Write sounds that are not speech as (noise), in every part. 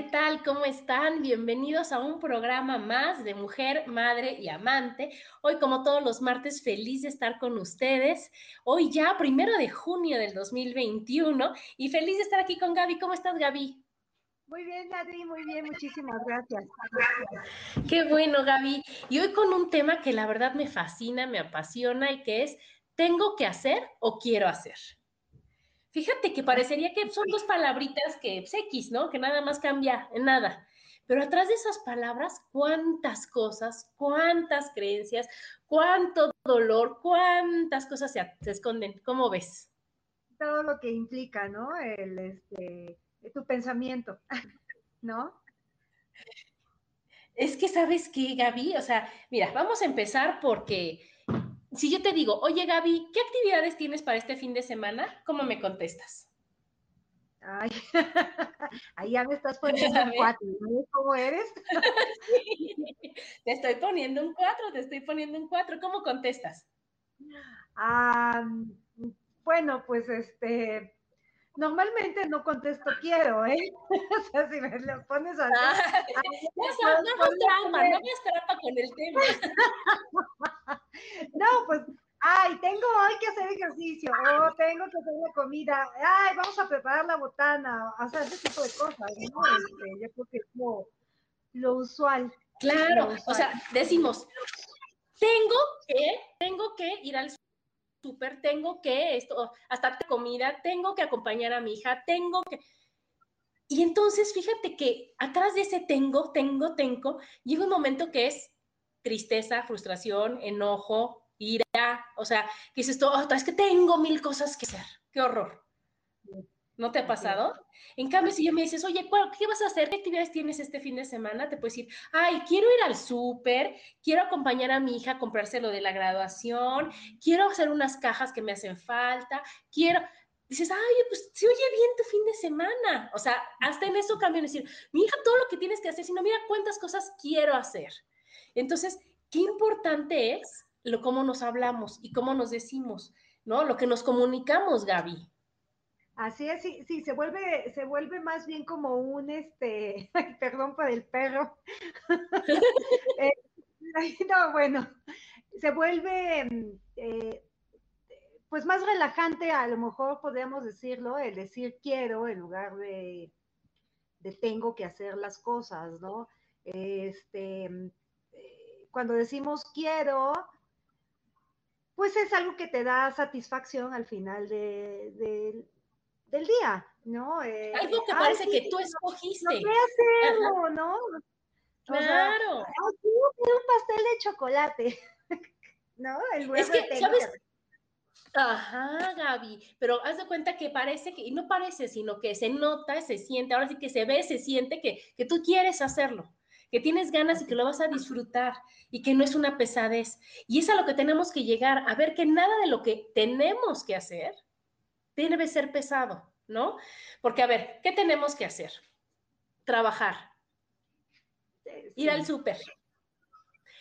¿Qué tal? ¿Cómo están? Bienvenidos a un programa más de Mujer, Madre y Amante. Hoy, como todos los martes, feliz de estar con ustedes. Hoy ya, primero de junio del 2021, y feliz de estar aquí con Gaby. ¿Cómo estás, Gaby? Muy bien, Adri, muy bien, muchísimas gracias. Qué bueno, Gaby. Y hoy con un tema que la verdad me fascina, me apasiona y que es, ¿tengo que hacer o quiero hacer? Fíjate que parecería que son dos palabritas que es pues, X, ¿no? Que nada más cambia en nada. Pero atrás de esas palabras, cuántas cosas, cuántas creencias, cuánto dolor, cuántas cosas se, esconden. ¿Cómo ves? Todo lo que implica, ¿no? El, este, tu pensamiento, (laughs) ¿no? Es que sabes qué, Gaby, o sea, mira, vamos a empezar porque si yo te digo, oye Gaby, ¿qué actividades tienes para este fin de semana? ¿Cómo me contestas? Ay, (laughs) ahí ya me estás (laughs) poniendo un cuatro, ¿no? ¿Cómo eres? (laughs) te estoy poniendo un cuatro, te estoy poniendo un cuatro, ¿cómo contestas? Ah, bueno, pues este, Normalmente no contesto quiero, ¿eh? (laughs) o sea, si me lo pones así. Ah, no, no, no, no trampa, no me trampa con el tema. (laughs) no, pues, ay, tengo hoy que hacer ejercicio, o tengo que hacer la comida, ay, vamos a preparar la botana, o sea, ese tipo de cosas, ¿no? Este, yo creo que es lo, lo usual. Claro, o sea, decimos, tengo que, tengo que ir al súper, tengo que esto, hasta comida, tengo que acompañar a mi hija, tengo que... Y entonces, fíjate que atrás de ese tengo, tengo, tengo, llega un momento que es tristeza, frustración, enojo, ira, o sea, que dices, todo, es que tengo mil cosas que hacer, qué horror. ¿No te ha pasado? En cambio, si yo me dices, oye, ¿qué vas a hacer? ¿Qué actividades tienes este fin de semana? Te puedes decir, ay, quiero ir al súper, quiero acompañar a mi hija a comprarse lo de la graduación, quiero hacer unas cajas que me hacen falta, quiero. Dices, ay, pues se oye bien tu fin de semana. O sea, hasta en eso cambia decir, mi hija, todo lo que tienes que hacer, sino mira cuántas cosas quiero hacer. Entonces, qué importante es lo cómo nos hablamos y cómo nos decimos, ¿no? Lo que nos comunicamos, Gaby. Así es, sí, sí, se vuelve, se vuelve más bien como un, este, (laughs) perdón por el perro. (laughs) Eh, no, bueno, se vuelve, eh, pues más relajante, a lo mejor podríamos decirlo, el decir quiero en lugar de, de tengo que hacer las cosas, ¿no? Este, eh, cuando decimos quiero, pues es algo que te da satisfacción al final de, del día, ¿no? Eh, Algo que parece que tú escogiste. Voy hacerlo, ¿no? Claro. un pastel de chocolate, (laughs) ¿no? El es que, ¿sabes? Ajá, Gaby, pero haz de cuenta que parece que, y no parece, sino que se nota, se siente, ahora sí que se ve, se siente que, que tú quieres hacerlo, que tienes ganas y que lo vas a disfrutar y que no es una pesadez. Y es a lo que tenemos que llegar, a ver que nada de lo que tenemos que hacer debe ser pesado, ¿no? Porque, a ver, ¿qué tenemos que hacer? Trabajar, ir al súper,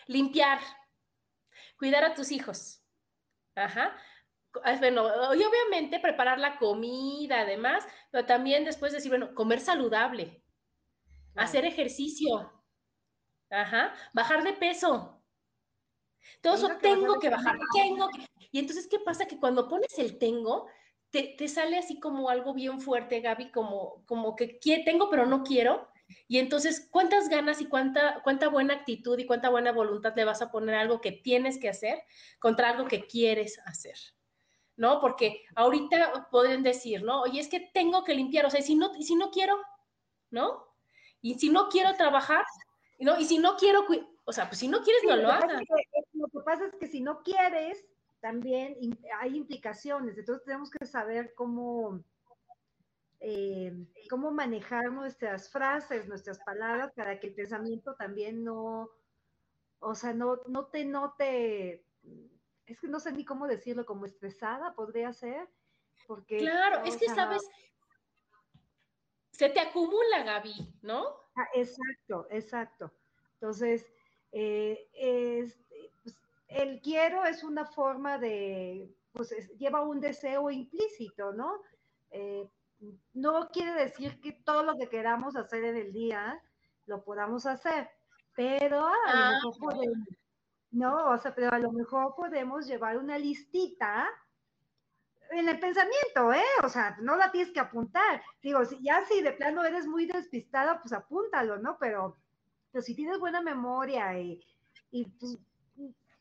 limpiar, cuidar a tus hijos. Ajá. Ah, bueno, y obviamente preparar la comida, además, pero también después decir, bueno, comer saludable. hacer ejercicio, ajá, bajar de peso. Todo eso tengo que bajar, tengo que... Y entonces, ¿qué pasa? Que cuando pones el tengo, te, te, sale así como algo bien fuerte, Gaby, como, como que tengo pero no quiero. Y entonces, ¿cuántas ganas y cuánta, cuánta buena actitud y cuánta buena voluntad le vas a poner a algo que tienes que hacer contra algo que quieres hacer? ¿No? Porque ahorita pueden decir, ¿no? Oye, es que tengo que limpiar, o sea, si no, si no quiero, ¿no? Y si no quiero trabajar, ¿no? Y si no quiero, o sea, pues si no quieres, no lo hagas. Lo que pasa es que si no quieres, también hay implicaciones, entonces tenemos que saber cómo, eh, cómo manejar nuestras frases, nuestras palabras, para que el pensamiento también no, o sea, no, no te note, es que no sé ni cómo decirlo, como estresada podría ser, porque... Claro, es que sabes, se te acumula, Gaby, ¿no? Ah, exacto, exacto. Entonces, eh, es, el quiero es una forma de, pues lleva un deseo implícito, ¿no? Eh, no quiere decir que todo lo que queramos hacer en el día lo podamos hacer, pero a lo ah, mejor podemos, no, o sea, pero a lo mejor podemos llevar una listita en el pensamiento, ¿eh? O sea, no la tienes que apuntar. Digo, si, ya si de plano eres muy despistada, pues apúntalo, ¿no? Pero, pero si tienes buena memoria y, y pues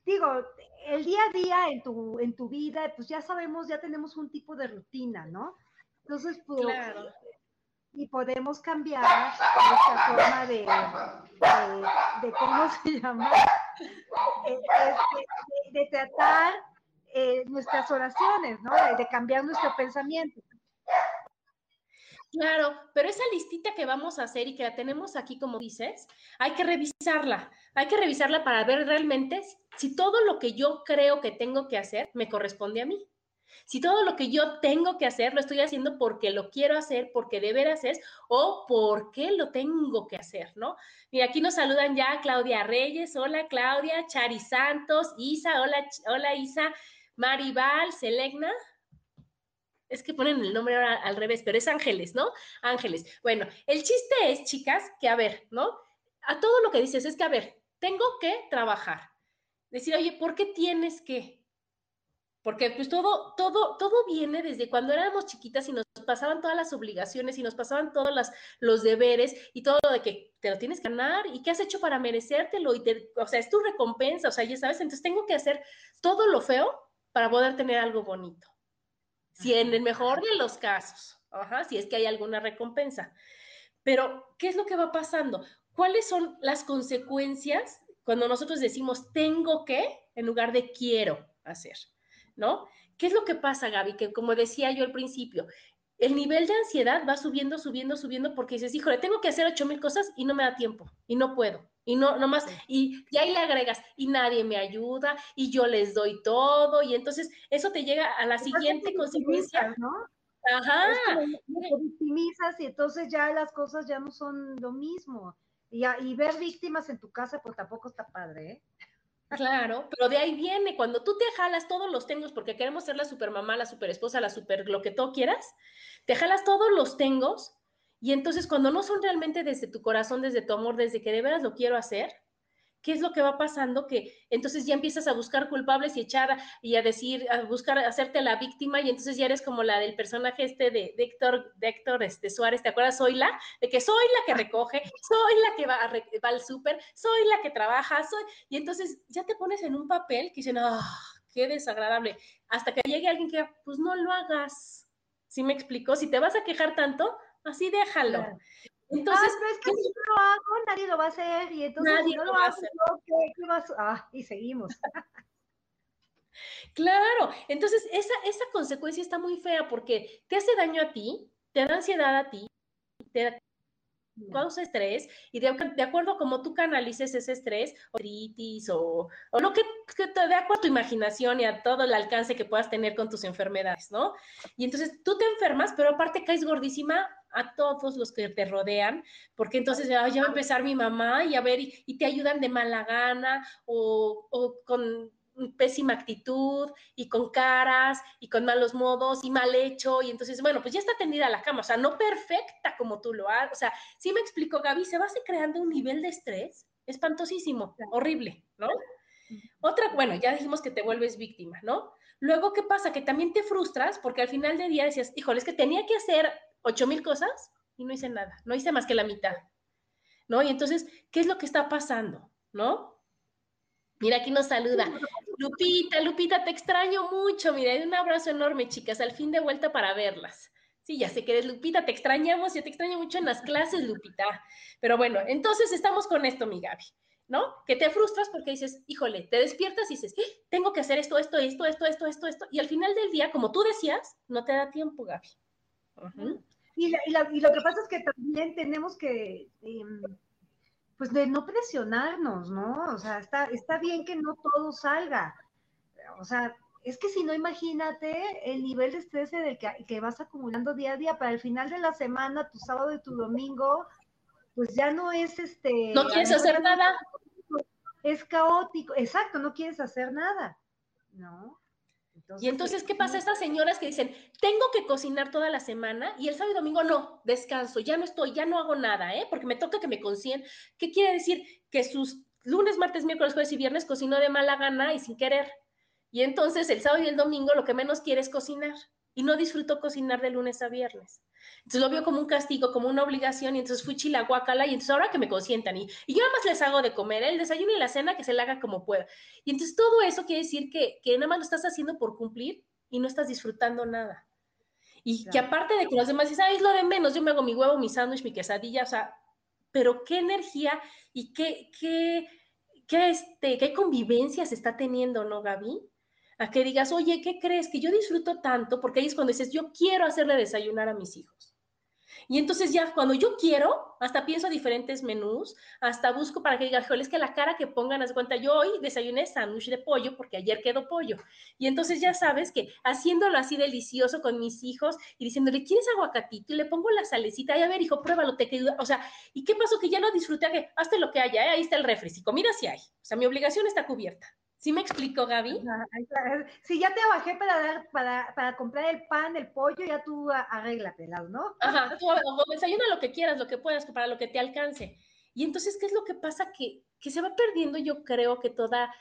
digo, el día a día en tu, en tu vida, pues ya sabemos, ya tenemos un tipo de rutina, ¿no? Entonces, pues, y podemos cambiar nuestra forma de, de, ¿cómo (laughs) se llama? De, tratar eh, nuestras oraciones, ¿no? De, cambiar nuestro pensamiento. Claro, pero esa listita que vamos a hacer y que la tenemos aquí, como dices, hay que revisarla. Hay que revisarla para ver realmente si todo lo que yo creo que tengo que hacer me corresponde a mí. Si todo lo que yo tengo que hacer lo estoy haciendo porque lo quiero hacer, porque de veras es, o porque lo tengo que hacer, ¿no? Mira, aquí nos saludan ya Claudia Reyes, hola Claudia, Chari Santos, Isa, hola, hola Isa, Maribal, Selegna, es que ponen el nombre ahora al revés, pero es Ángeles, ¿no? Ángeles. Bueno, el chiste es, chicas, que a ver, ¿no? A todo lo que dices es que, a ver, tengo que trabajar. Decir, oye, ¿por qué tienes que? Porque pues todo, todo, todo viene desde cuando éramos chiquitas y nos pasaban todas las obligaciones y nos pasaban todos las, los deberes y todo lo de que te lo tienes que ganar y qué has hecho para merecértelo y te, o sea, es tu recompensa, o sea, ya sabes, entonces tengo que hacer todo lo feo para poder tener algo bonito. Si en el mejor de los casos, ajá, si es que hay alguna recompensa. Pero, ¿qué es lo que va pasando? ¿Cuáles son las consecuencias cuando nosotros decimos tengo que en lugar de quiero hacer? ¿No? ¿Qué es lo que pasa, Gaby? Que como decía yo al principio, el nivel de ansiedad va subiendo, subiendo, subiendo porque dices, híjole, tengo que hacer ocho mil cosas y no me da tiempo y no puedo. Y no, nomás, y, y ahí le agregas, y nadie me ayuda, y yo les doy todo, y entonces eso te llega a la siguiente consecuencia. ¿no? Ajá. te victimizas y entonces ya las cosas ya no son lo mismo. Y, y ver víctimas en tu casa, pues tampoco está padre, ¿eh? Claro, pero de ahí viene, cuando tú te jalas todos los tengos, porque queremos ser la super mamá, la super esposa, la super lo que tú quieras, te jalas todos los tengos y entonces cuando no son realmente desde tu corazón, desde tu amor, desde que de veras lo quiero hacer, ¿qué es lo que va pasando? Que entonces ya empiezas a buscar culpables y echar y a decir, a buscar, hacerte la víctima y entonces ya eres como la del personaje este de, de Héctor este, Suárez, ¿te acuerdas? Soy la, de que soy la que recoge, soy la que va, va al súper, soy la que trabaja, soy, y entonces ya te pones en un papel que dicen, ah, qué desagradable, hasta que llegue alguien que, pues no lo hagas. ¿Sí me explicó? Si te vas a quejar tanto, así déjalo. Entonces, ah, es que si no lo hago, nadie lo va a hacer, y entonces nadie si no lo, va a hacer. ¿qué, vas Ah, y seguimos. (laughs) claro, entonces esa, esa consecuencia está muy fea porque te hace daño a ti, te da ansiedad a ti, te causa estrés y de, acuerdo a cómo tú canalices ese estrés, o artritis o, o lo que, que, te de acuerdo a tu imaginación y a todo el alcance que puedas tener con tus enfermedades, ¿no? Y entonces tú te enfermas, pero aparte caes gordísima a todos los que te rodean, porque entonces ya, va a empezar mi mamá y a ver, y, te ayudan de mala gana o, o con pésima actitud y con caras y con malos modos y mal hecho y entonces, bueno, pues ya está tendida la cama, o sea, no perfecta como tú lo hagas, o sea, sí me explico, Gaby, se va a creando un nivel de estrés espantosísimo, horrible, ¿no? Otra, bueno, ya dijimos que te vuelves víctima, ¿no? Luego, ¿qué pasa? Que también te frustras porque al final del día decías, híjole, es que tenía que hacer ocho mil cosas y no hice nada, no hice más que la mitad, ¿no? Y entonces, ¿qué es lo que está pasando, ¿no? Mira, aquí nos saluda. Lupita, Lupita, te extraño mucho. Mira, un abrazo enorme, chicas. Al fin de vuelta para verlas. Sí, ya sé que eres Lupita, te extrañamos, yo te extraño mucho en las clases, Lupita. Pero bueno, entonces estamos con esto, mi Gaby, ¿no? Que te frustras porque dices, híjole, te despiertas y dices, ¡Ah! tengo que hacer esto, esto, esto, esto, esto, esto, esto. Y al final del día, como tú decías, no te da tiempo, Gaby. Y, lo que pasa es que también tenemos que em, pues de no presionarnos, ¿no? O sea, está, está bien que no todo salga. O sea, es que si no, imagínate el nivel de estrés del que, que, vas acumulando día a día para el final de la semana, tu sábado y tu domingo, pues ya no es este. No quieres hacer nada. Es caótico, exacto, no quieres hacer nada, ¿no? Y entonces, ¿qué pasa? Estas señoras que dicen, tengo que cocinar toda la semana y el sábado y domingo no, descanso, ya no estoy, ya no hago nada, ¿eh? Porque me toca que me consienten. ¿Qué quiere decir? Que sus lunes, martes, miércoles, jueves y viernes cocinó de mala gana y sin querer. Y entonces el sábado y el domingo lo que menos quiere es cocinar y no disfrutó cocinar de lunes a viernes. Entonces lo vio como un castigo, como una obligación, y entonces fui chilaguacala, y entonces ahora que me consientan, y, y yo nada más les hago de comer, el desayuno y la cena, que se la haga como pueda. Y entonces todo eso quiere decir que, que nada más lo estás haciendo por cumplir y no estás disfrutando nada. Y que aparte de que los demás dicen, es lo de menos, yo me hago mi huevo, mi sándwich, mi quesadilla, o sea, pero qué energía y qué, qué, qué, este, qué convivencia se está teniendo, ¿no, Gaby? A que digas, oye, ¿qué crees? Que yo disfruto tanto, porque ahí es cuando dices, yo quiero hacerle desayunar a mis hijos. Y entonces ya cuando yo quiero, hasta pienso diferentes menús, hasta busco para que diga, joder, es que la cara que pongan, haz cuenta, yo hoy desayuné sándwich de pollo porque ayer quedó pollo. Y entonces ya sabes que haciéndolo así delicioso con mis hijos y diciéndole, ¿quieres aguacatito? Y le pongo la salecita, y a ver, hijo, pruébalo, te quedó. O sea, ¿y qué pasó? Que ya lo disfruté, que hazte lo que haya, ¿eh? ahí está el refri, si comida sí hay. O sea, mi obligación está cubierta. ¿Sí me explico, Gaby? Sí, ya te bajé para dar, para, para comprar el pan, el pollo, ya tú arréglatelas, ¿no? Ajá, tú desayuna lo que quieras, lo que puedas, para lo que te alcance. Y entonces, ¿qué es lo que pasa? Que, que se va perdiendo, yo creo que toda,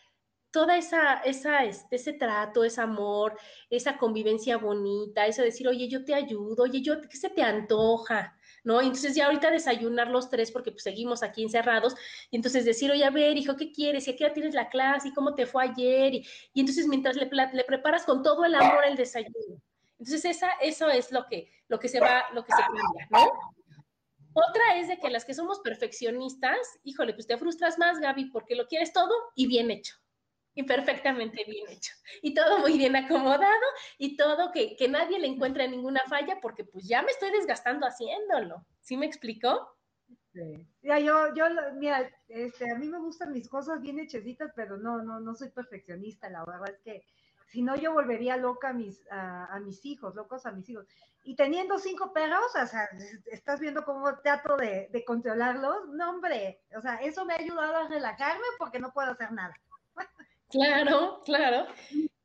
toda esa, esa, este, ese trato, ese amor, esa convivencia bonita, eso de decir, oye, yo te ayudo, oye, yo, ¿qué se te antoja? ¿No? entonces ya ahorita desayunar los tres porque pues, seguimos aquí encerrados y entonces decir, oye, a ver, hijo, ¿qué quieres? ¿Y a qué hora tienes la clase? ¿Y cómo te fue ayer? Y, entonces mientras le, preparas con todo el amor el desayuno. Entonces esa, eso es lo que, lo que se va, lo que se cambia. Otra es de que las que somos perfeccionistas, híjole, pues te frustras más, Gaby, porque lo quieres todo y bien hecho y perfectamente bien hecho. Y todo muy bien acomodado y todo que, que nadie le encuentre ninguna falla porque pues ya me estoy desgastando haciéndolo. ¿Sí me explicó? Sí. Ya, yo, yo, mira, este, a mí me gustan mis cosas bien hechecitas, pero no, no, no soy perfeccionista, la verdad es que si no yo volvería loca a mis, a, mis hijos, locos a mis hijos. Y teniendo cinco perros, o sea, estás viendo cómo trato de, de controlarlos, no hombre, o sea, eso me ha ayudado a relajarme porque no puedo hacer nada. Claro, claro.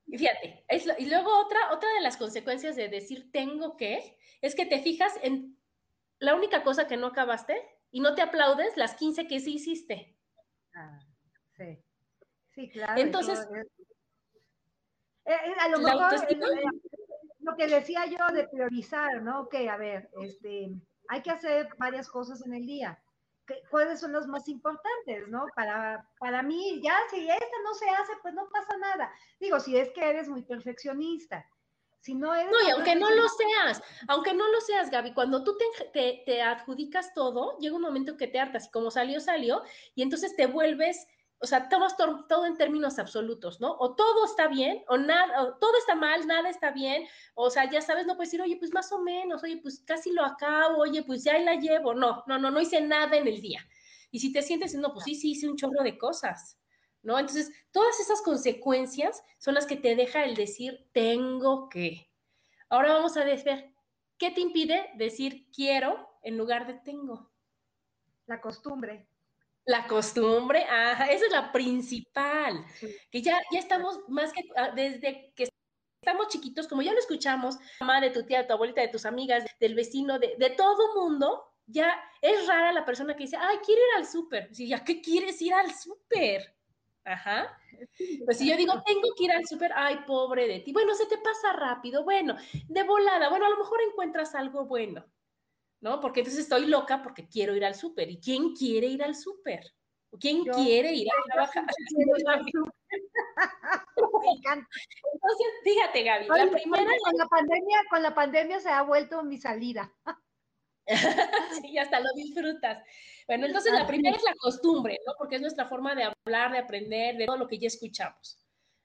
Y fíjate, y luego otra, otra de las consecuencias de decir tengo que, es que te fijas en la única cosa que no acabaste y no te aplaudes las 15 que sí hiciste. Ah, sí. Sí, claro. Entonces, eh, eh, a lo mejor eh, lo que decía yo de priorizar, ¿no? Que, a ver, este, hay que hacer varias cosas en el día cuáles son los más importantes, ¿no? Para, para mí, ya si esta no se hace, pues no pasa nada. Digo, si es que eres muy perfeccionista. Si no eres. No, y aunque no lo seas, aunque no lo seas, Gaby, cuando tú te, te adjudicas todo, llega un momento que te hartas y como salió, salió, y entonces te vuelves o sea, tomas todo en términos absolutos, ¿no? O todo está bien, o nada, o todo está mal, nada está bien, o sea, ya sabes, no puedes decir, oye, pues más o menos, oye, pues casi lo acabo, oye, pues ya la llevo, no, no, no, no hice nada en el día. Y si te sientes, no, pues sí, sí, hice un chorro de cosas, ¿no? Entonces, todas esas consecuencias son las que te deja el decir, tengo que. Ahora vamos a ver, ¿qué te impide decir quiero en lugar de tengo? La costumbre. La costumbre, ajá, esa es la principal, que ya, ya estamos más que ah, desde que estamos chiquitos, como ya lo escuchamos, mamá de tu tía, de tu abuelita, de tus amigas, del vecino, de, de todo mundo, ya es rara la persona que dice, ay, quiero ir al súper. Sí, ¿ya qué quieres ir al súper? Ajá. Pues si yo digo, tengo que ir al súper, ay, pobre de ti. Bueno, se te pasa rápido, bueno, de volada, bueno, a lo mejor encuentras algo bueno. ¿No? Porque entonces estoy loca porque quiero ir al súper. ¿Y quién quiere ir al súper? ¿Quién quiere ir a trabajar? (laughs) Me encanta. Entonces, fíjate, Gaby, la primera... Con la, pandemia, con la pandemia se ha vuelto mi salida. (laughs) sí, hasta lo disfrutas. Bueno, entonces la primera es la costumbre, ¿no? Porque es nuestra forma de hablar, de aprender, de todo lo que ya escuchamos,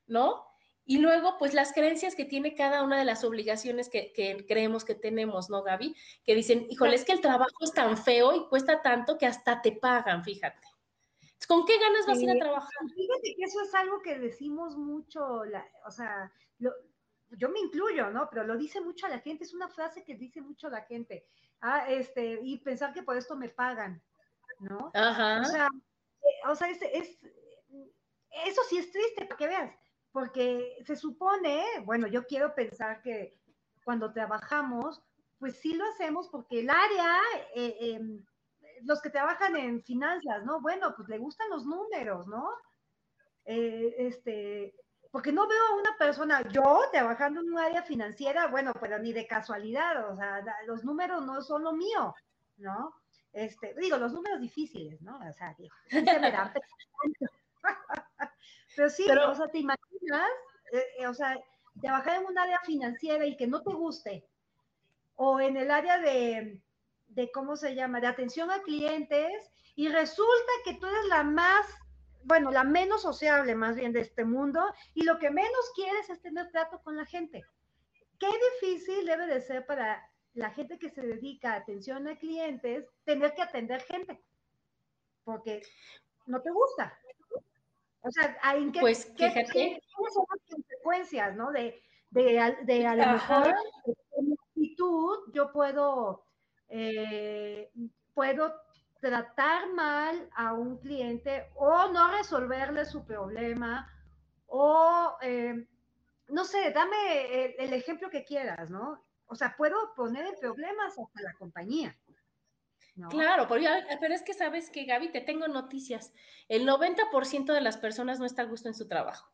¿no? Y luego, pues las creencias que tiene cada una de las obligaciones que, creemos que tenemos, ¿no, Gaby? Que dicen, híjole, es que el trabajo es tan feo y cuesta tanto que hasta te pagan, fíjate. ¿Con qué ganas vas a ir a trabajar? Fíjate que eso es algo que decimos mucho, o sea, yo me incluyo, ¿no? Pero lo dice mucho a la gente, es una frase que dice mucho a la gente. Ah, este, y pensar que por esto me pagan, ¿no? Ajá. O sea, eh, o sea es, es, eso sí es triste, para que veas porque se supone, bueno, yo quiero pensar que cuando trabajamos, pues sí lo hacemos porque el área, eh, em, los que trabajan en finanzas, ¿no? Bueno, pues le gustan los números, ¿no? Eh, este, porque no veo a una persona, yo trabajando en un área financiera, bueno, pero ni de casualidad, o sea, los números no son lo mío, ¿no? Este, digo, los números difíciles, ¿no? O sea, digo, me dan Pero (laughs) sí, o sea, te imaginas, eh, eh, o sea, trabajar en un área financiera y que no te guste, o en el área de, de, ¿cómo se llama?, de atención a clientes, y resulta que tú eres la más, bueno, la menos sociable más bien de este mundo, y lo que menos quieres es tener trato con la gente. Qué difícil debe de ser para la gente que se dedica a atención a clientes tener que atender gente, porque no te gusta. O sea, ¿en qué, pues, qué, son las consecuencias, no? De, de, de a lo mejor en actitud yo puedo, eh, puedo tratar mal a un cliente o no resolverle su problema o, eh, no sé, dame el, el, ejemplo que quieras, ¿no? O sea, puedo poner problemas hasta la compañía. Claro, pero es que sabes que, Gaby, te tengo noticias. El 90% de las personas no está a gusto en su trabajo.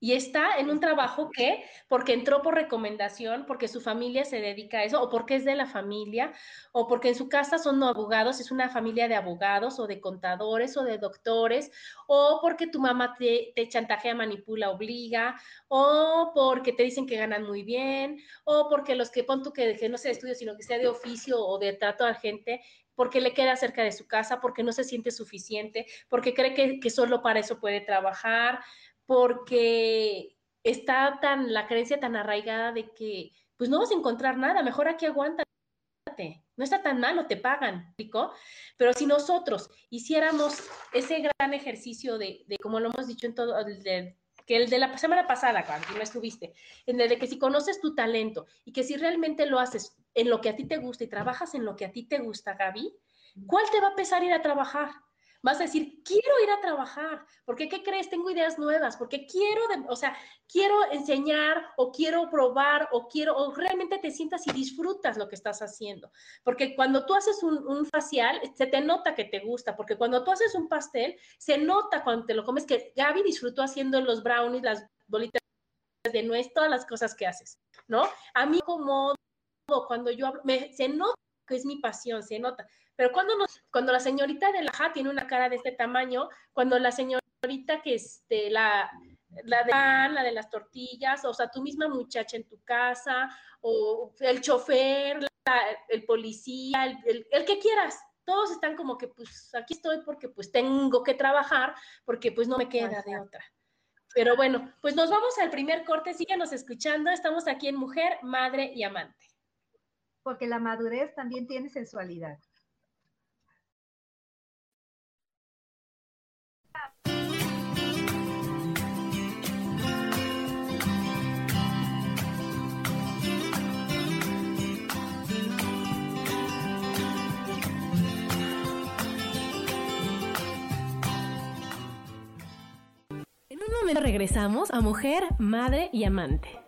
Y está en un trabajo que, porque entró por recomendación, porque su familia se dedica a eso, o porque es de la familia, o porque en su casa son abogados, es una familia de abogados, o de contadores, o de doctores, o porque tu mamá te, te chantajea, manipula, obliga, o porque te dicen que ganan muy bien, o porque los que pon tú que, que no sea de estudio, sino que sea de oficio o de trato a la gente, porque le queda cerca de su casa, porque no se siente suficiente, porque cree que, que solo para eso puede trabajar, porque está tan la creencia tan arraigada de que pues no vas a encontrar nada, mejor aquí aguántate, no está tan malo, te pagan, ¿pico? Pero si nosotros hiciéramos ese gran ejercicio de, de como lo hemos dicho en todo, de, que el de la semana pasada, cuando no estuviste, en el de que si conoces tu talento y que si realmente lo haces en lo que a ti te gusta y trabajas en lo que a ti te gusta, Gaby, ¿cuál te va a pesar ir a trabajar? Vas a decir, quiero ir a trabajar, porque ¿qué crees? Tengo ideas nuevas, porque quiero, o sea, quiero enseñar o quiero probar o quiero, o realmente te sientas y disfrutas lo que estás haciendo. Porque cuando tú haces un, facial, se te nota que te gusta, porque cuando tú haces un pastel, se nota cuando te lo comes que Gaby disfrutó haciendo los brownies, las bolitas de nuez, todas las cosas que haces, ¿no? A mí como cuando yo hablo, se nota que es mi pasión, se nota. Pero cuando, nos, cuando la señorita de la ja tiene una cara de este tamaño, cuando la señorita que este, la, la de la de las tortillas, o sea, tu misma muchacha en tu casa, o el chofer, el policía, el, el, que quieras, todos están como que, pues, aquí estoy porque pues tengo que trabajar, porque pues no me queda de otra. Pero bueno, pues nos vamos al primer corte, síganos escuchando, estamos aquí en Mujer, Madre y Amante porque la madurez también tiene sensualidad. En un momento regresamos a mujer, madre y amante.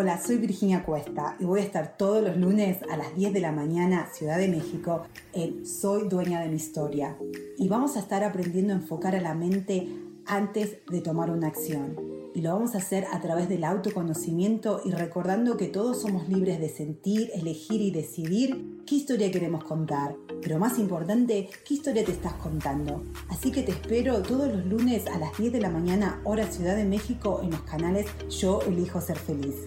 Hola, soy Virginia Cuesta y voy a estar todos los lunes a las 10 de la mañana, Ciudad de México, en Soy Dueña de mi Historia. Y vamos a estar aprendiendo a enfocar a la mente antes de tomar una acción. Y lo vamos a hacer a través del autoconocimiento y recordando que todos somos libres de sentir, elegir y decidir qué historia queremos contar. Pero más importante, qué historia te estás contando. Así que te espero todos los lunes a las 10 de la mañana, hora Ciudad de México, en los canales Yo Elijo Ser Feliz.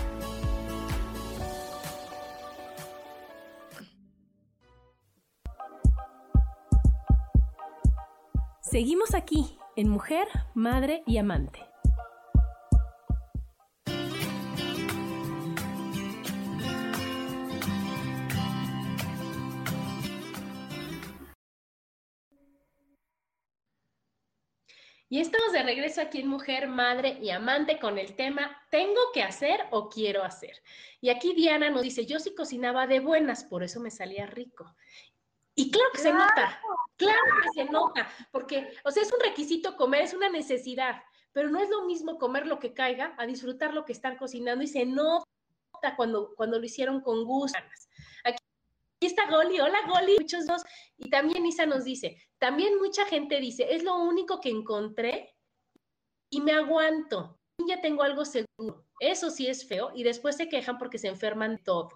Seguimos aquí en Mujer, Madre y Amante. Y estamos de regreso aquí en Mujer, Madre y Amante con el tema ¿Tengo que hacer o quiero hacer? Y aquí Diana nos dice, yo sí cocinaba de buenas, por eso me salía rico. Y claro que se nota, claro que se nota, porque, o sea, es un requisito comer, es una necesidad, pero no es lo mismo comer lo que caiga a disfrutar lo que están cocinando y se nota cuando, cuando lo hicieron con gusto. Aquí está Goli, hola Goli, muchos dos. Y también Isa nos dice, también mucha gente dice, es lo único que encontré y me aguanto, ya tengo algo seguro. Eso sí es feo y después se quejan porque se enferman todo.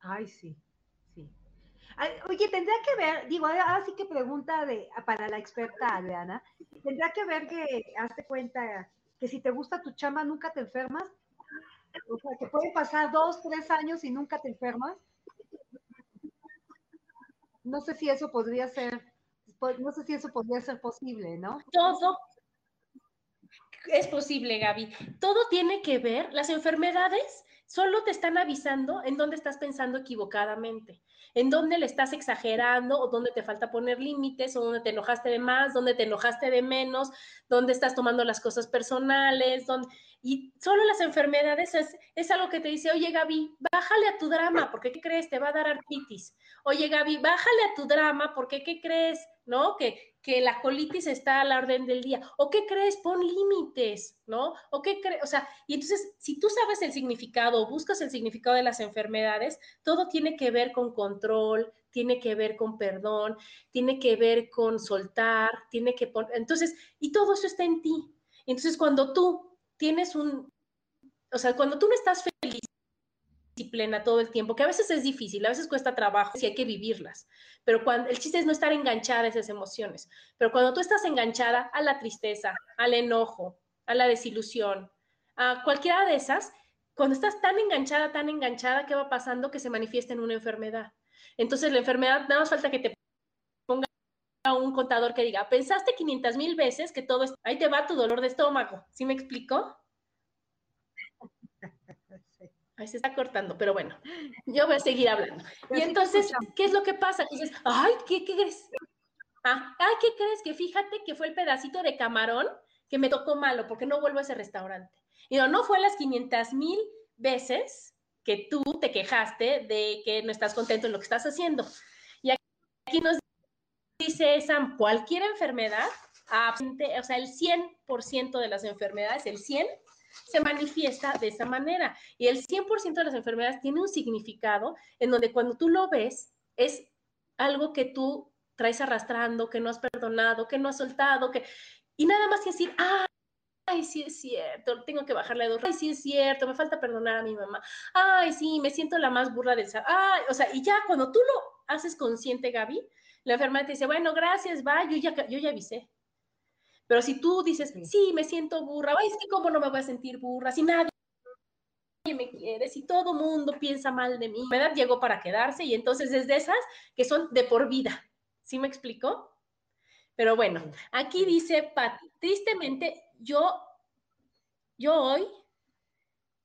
Ay, sí. Oye, tendrá que ver, digo, ahora sí que pregunta de, para la experta Adriana, tendrá que ver que hazte cuenta que si te gusta tu chama nunca te enfermas, o sea, que puede pasar dos, tres años y nunca te enfermas. No sé si eso podría ser, no sé si eso podría ser posible, ¿no? Todo es posible, Gaby. Todo tiene que ver, las enfermedades solo te están avisando en dónde estás pensando equivocadamente en dónde le estás exagerando o dónde te falta poner límites o dónde te enojaste de más, dónde te enojaste de menos, dónde estás tomando las cosas personales, dónde... Y solo las enfermedades es, es, algo que te dice, oye Gaby, bájale a tu drama, porque ¿qué crees? Te va a dar artritis. Oye Gaby, bájale a tu drama, porque ¿qué crees? ¿No? Que, que la colitis está a la orden del día. ¿O qué crees? Pon límites, ¿no? ¿O qué crees? O sea, y entonces, si tú sabes el significado buscas el significado de las enfermedades, todo tiene que ver con control, tiene que ver con perdón, tiene que ver con soltar, tiene que poner, entonces, y todo eso está en ti. Entonces, cuando tú tienes un, o sea, cuando tú no estás feliz y plena todo el tiempo, que a veces es difícil, a veces cuesta trabajo y hay que vivirlas, pero cuando el chiste es no estar enganchada a esas emociones, pero cuando tú estás enganchada a la tristeza, al enojo, a la desilusión, a cualquiera de esas, cuando estás tan enganchada, tan enganchada, ¿qué va pasando? Que se manifiesta en una enfermedad. Entonces la enfermedad, nada más falta que te un contador que diga, pensaste 500 mil veces que todo es, ahí te va tu dolor de estómago, ¿sí me explico? (laughs) Ahí se está cortando, pero bueno, yo voy a seguir hablando. Y entonces, ¿qué es lo que pasa? dices, ay, ¿qué, qué crees? Ah, ay, ¿qué crees? Que fíjate que fue el pedacito de camarón que me tocó malo, porque no vuelvo a ese restaurante. Y no, no fue las 500 mil veces que tú te quejaste de que no estás contento en lo que estás haciendo. Y aquí nos dice Sam, cualquier enfermedad, o sea, el 100% de las enfermedades, el 100 se manifiesta de esa manera. Y el 100% de las enfermedades tiene un significado en donde cuando tú lo ves, es algo que tú traes arrastrando, que no has perdonado, que no has soltado, que... Y nada más que decir, ay, sí es cierto, tengo que bajarle dos, ay, sí es cierto, me falta perdonar a mi mamá, ay, sí, me siento la más burra del... Ay, o sea, y ya cuando tú lo haces consciente, Gaby, la enfermera te dice, bueno, gracias, va, yo ya, yo ya avisé. Pero si tú dices, sí, me siento burra, ay, es que cómo no me voy a sentir burra, si nadie me quiere, si todo mundo piensa mal de mí, la edad llegó para quedarse y entonces es de esas que son de por vida. ¿Sí me explicó? Pero bueno, aquí dice Pati, tristemente yo, yo hoy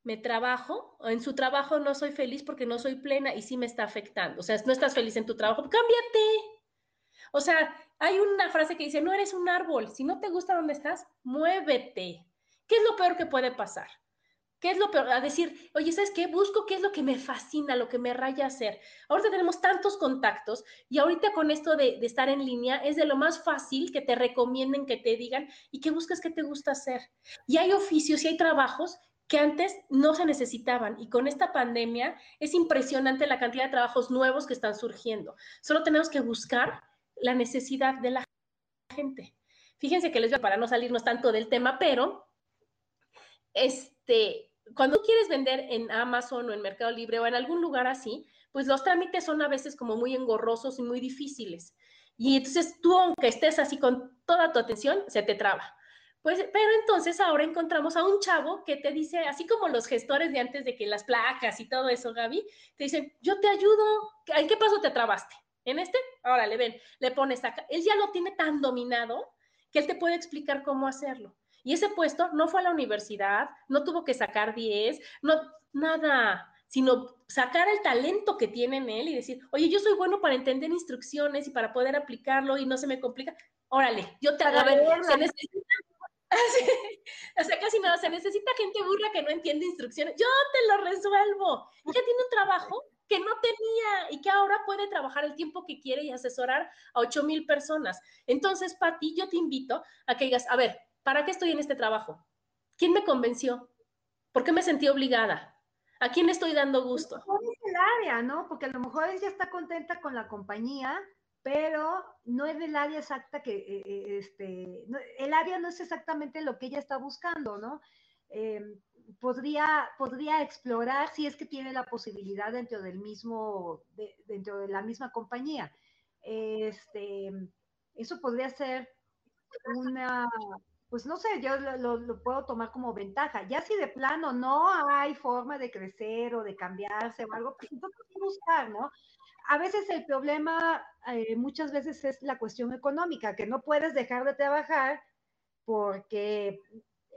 me trabajo, en su trabajo no soy feliz porque no soy plena y sí me está afectando. O sea, no estás feliz en tu trabajo, cámbiate. O sea, hay una frase que dice, no eres un árbol, si no te gusta dónde estás, muévete. ¿Qué es lo peor que puede pasar? ¿Qué es lo peor? A decir, oye, ¿sabes qué? Busco qué es lo que me fascina, lo que me raya hacer. Ahorita tenemos tantos contactos y ahorita con esto de, estar en línea es de lo más fácil que te recomienden, que te digan y que busques qué te gusta hacer. Y hay oficios y hay trabajos que antes no se necesitaban y con esta pandemia es impresionante la cantidad de trabajos nuevos que están surgiendo. Solo tenemos que buscar la necesidad de la gente. Fíjense que les voy para no salirnos tanto del tema, pero este cuando quieres vender en Amazon o en Mercado Libre o en algún lugar así, pues los trámites son a veces como muy engorrosos y muy difíciles. Y entonces tú, aunque estés así con toda tu atención, se te traba. Pues, pero entonces ahora encontramos a un chavo que te dice, así como los gestores de antes de que las placas y todo eso, Gaby, te dicen, yo te ayudo. ¿En qué paso te trabaste? ¿En este? Ahora le ven, le pones acá. Él ya lo tiene tan dominado que él te puede explicar cómo hacerlo. Y ese puesto no fue a la universidad, no tuvo que sacar 10, no, nada, sino sacar el talento que tiene en él y decir, oye, yo soy bueno para entender instrucciones y para poder aplicarlo y no se me complica. Órale, yo te hago, se necesita, (laughs) o sea, casi nada, se necesita gente burra que no entiende instrucciones. Yo te lo resuelvo. Ya tiene un trabajo que no tenía y que ahora puede trabajar el tiempo que quiere y asesorar a 8 mil personas. Entonces, Pati, yo te invito a que digas, a ver, ¿para qué estoy en este trabajo? ¿Quién me convenció? ¿Por qué me sentí obligada? ¿A quién le estoy dando gusto? Es el área, ¿no? Porque a lo mejor ella está contenta con la compañía, pero no es el área exacta que, eh, eh, este, el área no es exactamente lo que ella está buscando, ¿no? Em, podría, podría explorar si es que tiene la posibilidad dentro del mismo, dentro de la misma compañía. Este, eso podría ser una, pues no sé, yo lo, puedo tomar como ventaja. Ya si de plano no hay forma de crecer o de cambiarse o algo, pues entonces buscar, ¿no? A veces el problema, eh, muchas veces es la cuestión económica, que no puedes dejar de trabajar porque,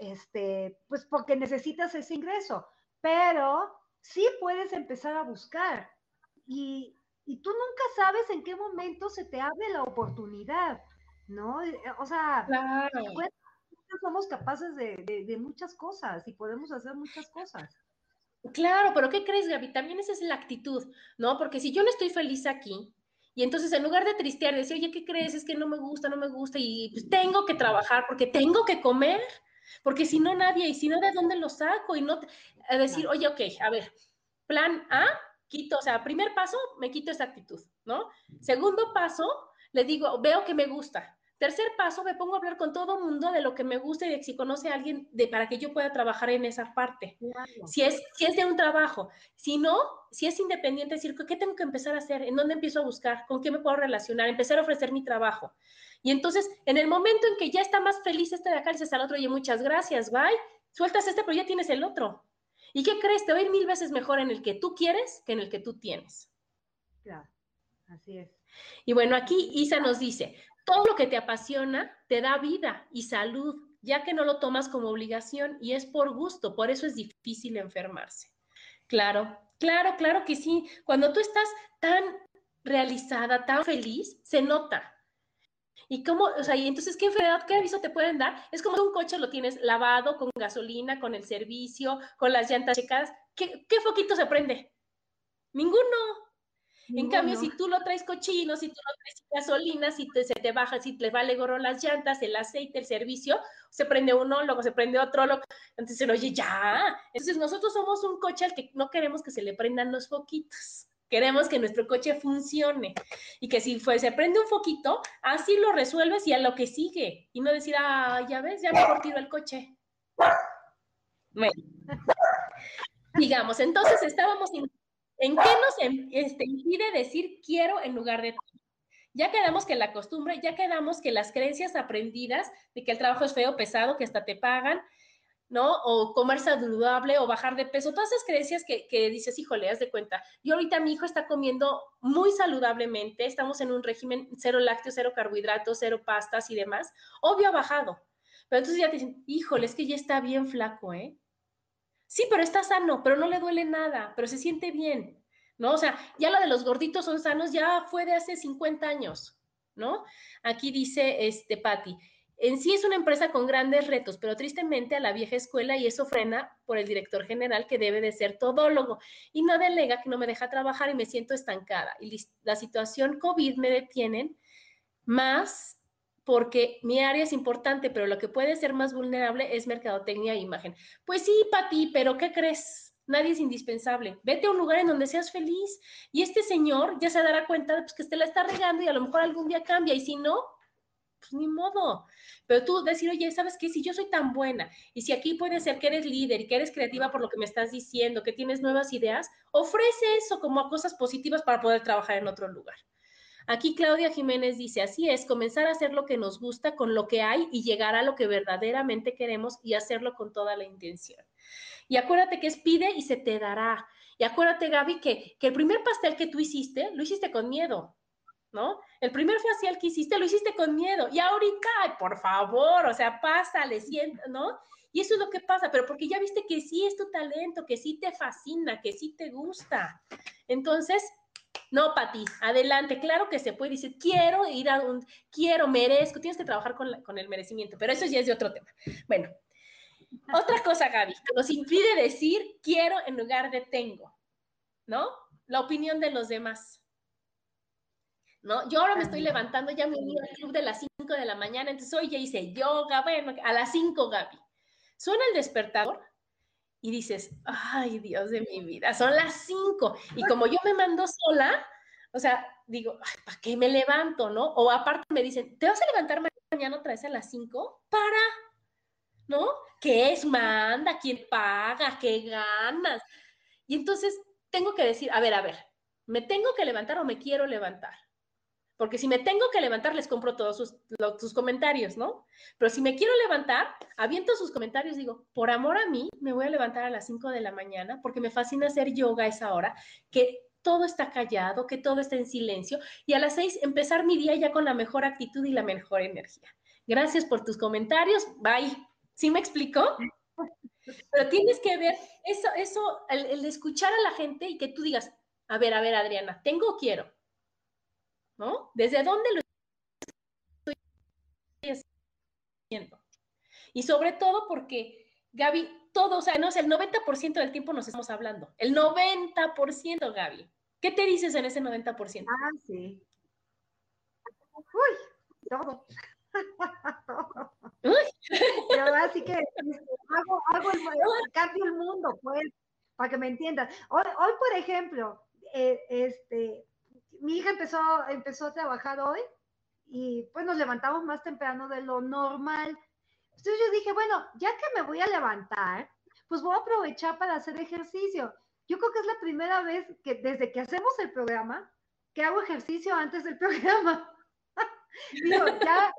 este, pues porque necesitas ese ingreso, pero sí puedes empezar a buscar y, y tú nunca sabes en qué momento se te abre la oportunidad. ¿no? O sea, claro somos capaces de, muchas cosas y podemos hacer muchas cosas. Claro, pero ¿qué crees, Gaby? También esa es la actitud, ¿no? Porque si yo no estoy feliz aquí, y entonces en lugar de tristear, decir, oye, ¿qué crees? Es que no me gusta, no me gusta, y pues tengo que trabajar porque tengo que comer, porque si no nadie, y si no, ¿de dónde lo saco? Y no, a decir, oye, ok, a ver, plan A, quito, o sea, primer paso, me quito esa actitud, ¿no? Segundo paso, le digo, veo que me gusta, Tercer paso, me pongo a hablar con todo mundo de lo que me gusta y de si conoce a alguien de, para que yo pueda trabajar en esa parte. Si, es, si es de un trabajo. Si no, si es independiente, decir, ¿qué tengo que empezar a hacer? ¿En dónde empiezo a buscar? ¿Con qué me puedo relacionar? Empezar a ofrecer mi trabajo. Y entonces, en el momento en que ya está más feliz este de acá, dices al otro, oye, muchas gracias, bye, sueltas este, pero ya tienes el otro. ¿Y qué crees? Te va a ir mil veces mejor en el que tú quieres que en el que tú tienes. Claro, así es. Y bueno, aquí Isa nos dice, todo lo que te apasiona te da vida y salud, ya que no lo tomas como obligación y es por gusto, por eso es difícil enfermarse. Claro, claro, claro que sí. Cuando tú estás tan realizada, tan feliz, se nota. ¿Y cómo, o sea, y entonces qué enfermedad, qué aviso te pueden dar? Es como un coche lo tienes lavado con gasolina, con el servicio, con las llantas checadas. ¿Qué, qué foquito se prende? Ninguno. En cambio, si tú lo traes cochino, si tú lo traes gasolina, si se te baja, si te vale gorro las llantas, el aceite, el servicio, se prende uno, luego se prende otro, luego, entonces, oye, ya. Entonces, nosotros somos un coche al que no queremos que se le prendan los foquitos. Queremos que nuestro coche funcione y que si fue, se prende un foquito, así lo resuelves y a lo que sigue. Y no decir, ah, ya ves, ya mejor tiro el coche. Bueno, (laughs) digamos, entonces estábamos en, ¿en qué nos este, impide decir quiero en lugar de ya quedamos que la costumbre, ya quedamos que las creencias aprendidas de que el trabajo es feo, pesado, que hasta te pagan, ¿no? O comer saludable o bajar de peso, todas esas creencias que, que dices, híjole, haz de cuenta. Yo ahorita mi hijo está comiendo muy saludablemente, estamos en un régimen cero lácteos, cero carbohidratos, cero pastas y demás. Obvio ha bajado. Pero entonces ya te dicen, híjole, es que ya está bien flaco, ¿eh? Sí, pero está sano, pero no le duele nada, pero se siente bien, ¿no? O sea, ya lo de los gorditos son sanos ya fue de hace 50 años, ¿no? Aquí dice este Patti, en sí es una empresa con grandes retos, pero tristemente a la vieja escuela y eso frena por el director general que debe de ser todólogo y no delega que no me deja trabajar y me siento estancada. Y la situación COVID me detienen más porque mi área es importante, pero lo que puede ser más vulnerable es mercadotecnia e imagen. Pues sí, Pati, pero ¿qué crees? Nadie es indispensable. Vete a un lugar en donde seas feliz y este señor ya se dará cuenta pues, que te la está regando y a lo mejor algún día cambia y si no, pues ni modo. Pero tú decir, oye, ¿sabes qué? Si yo soy tan buena y si aquí puede ser que eres líder y que eres creativa por lo que me estás diciendo, que tienes nuevas ideas, ofrece eso como cosas positivas para poder trabajar en otro lugar. Aquí Claudia Jiménez dice, así es, comenzar a hacer lo que nos gusta con lo que hay y llegar a lo que verdaderamente queremos y hacerlo con toda la intención. Y acuérdate que es pide y se te dará. Y acuérdate, Gaby, que, que el primer pastel que tú hiciste, lo hiciste con miedo. ¿no? El primer facial que hiciste lo hiciste con miedo y ahorita, ay, por favor, o sea, pásale, siento, ¿no? Y eso es lo que pasa, pero porque ya viste que sí es tu talento, que sí te fascina, que sí te gusta. Entonces, no, Pati, adelante, claro que se puede decir, quiero ir a un, quiero, merezco, tienes que trabajar con, con el merecimiento, pero eso ya es de otro tema. Bueno, otra cosa, Gaby, nos impide decir quiero en lugar de tengo, ¿no? La opinión de los demás. ¿no? Yo ahora me estoy levantando, ya me uní al club de las 5 de la mañana, entonces hoy ya hice yoga, bueno, a las 5, Gaby. Suena el despertador y dices, ay, Dios de mi vida, son las 5. Y como yo me mando sola, o sea, digo, ¿para qué me levanto, no? O aparte me dicen, ¿te vas a levantar mañana otra vez a las 5? Para, ¿no? ¿Qué es? Manda, ¿quién paga? ¿Qué ganas? Y entonces tengo que decir, a ver, a ver, ¿me tengo que levantar o me quiero levantar? Porque si me tengo que levantar, les compro todos sus, comentarios, ¿no? Pero si me quiero levantar, aviento sus comentarios, digo, por amor a mí, me voy a levantar a las 5 de la mañana porque me fascina hacer yoga a esa hora, que todo está callado, que todo está en silencio, y a las 6 empezar mi día ya con la mejor actitud y la mejor energía. Gracias por tus comentarios. Bye. ¿Sí me explicó? Pero tienes que ver eso, eso, el, el escuchar a la gente y que tú digas, a ver, a ver, Adriana, ¿tengo o quiero? ¿No? ¿Desde dónde lo estoy haciendo? Y sobre todo porque, Gaby, todo, o sea, no sé, el 90% del tiempo nos estamos hablando. El 90%, Gaby. ¿Qué te dices en ese 90%? Ah, sí. Uy, todo. (laughs) Uy. Pero así que hago, hago el, (laughs) cambio el mundo, pues, para que me entiendan. Hoy, hoy por ejemplo, eh, este, mi hija empezó, empezó a trabajar hoy y pues nos levantamos más temprano de lo normal. Entonces yo dije, bueno, ya que me voy a levantar, pues voy a aprovechar para hacer ejercicio. Yo creo que es la primera vez que desde que hacemos el programa, que hago ejercicio antes del (laughs) programa. Digo, ya,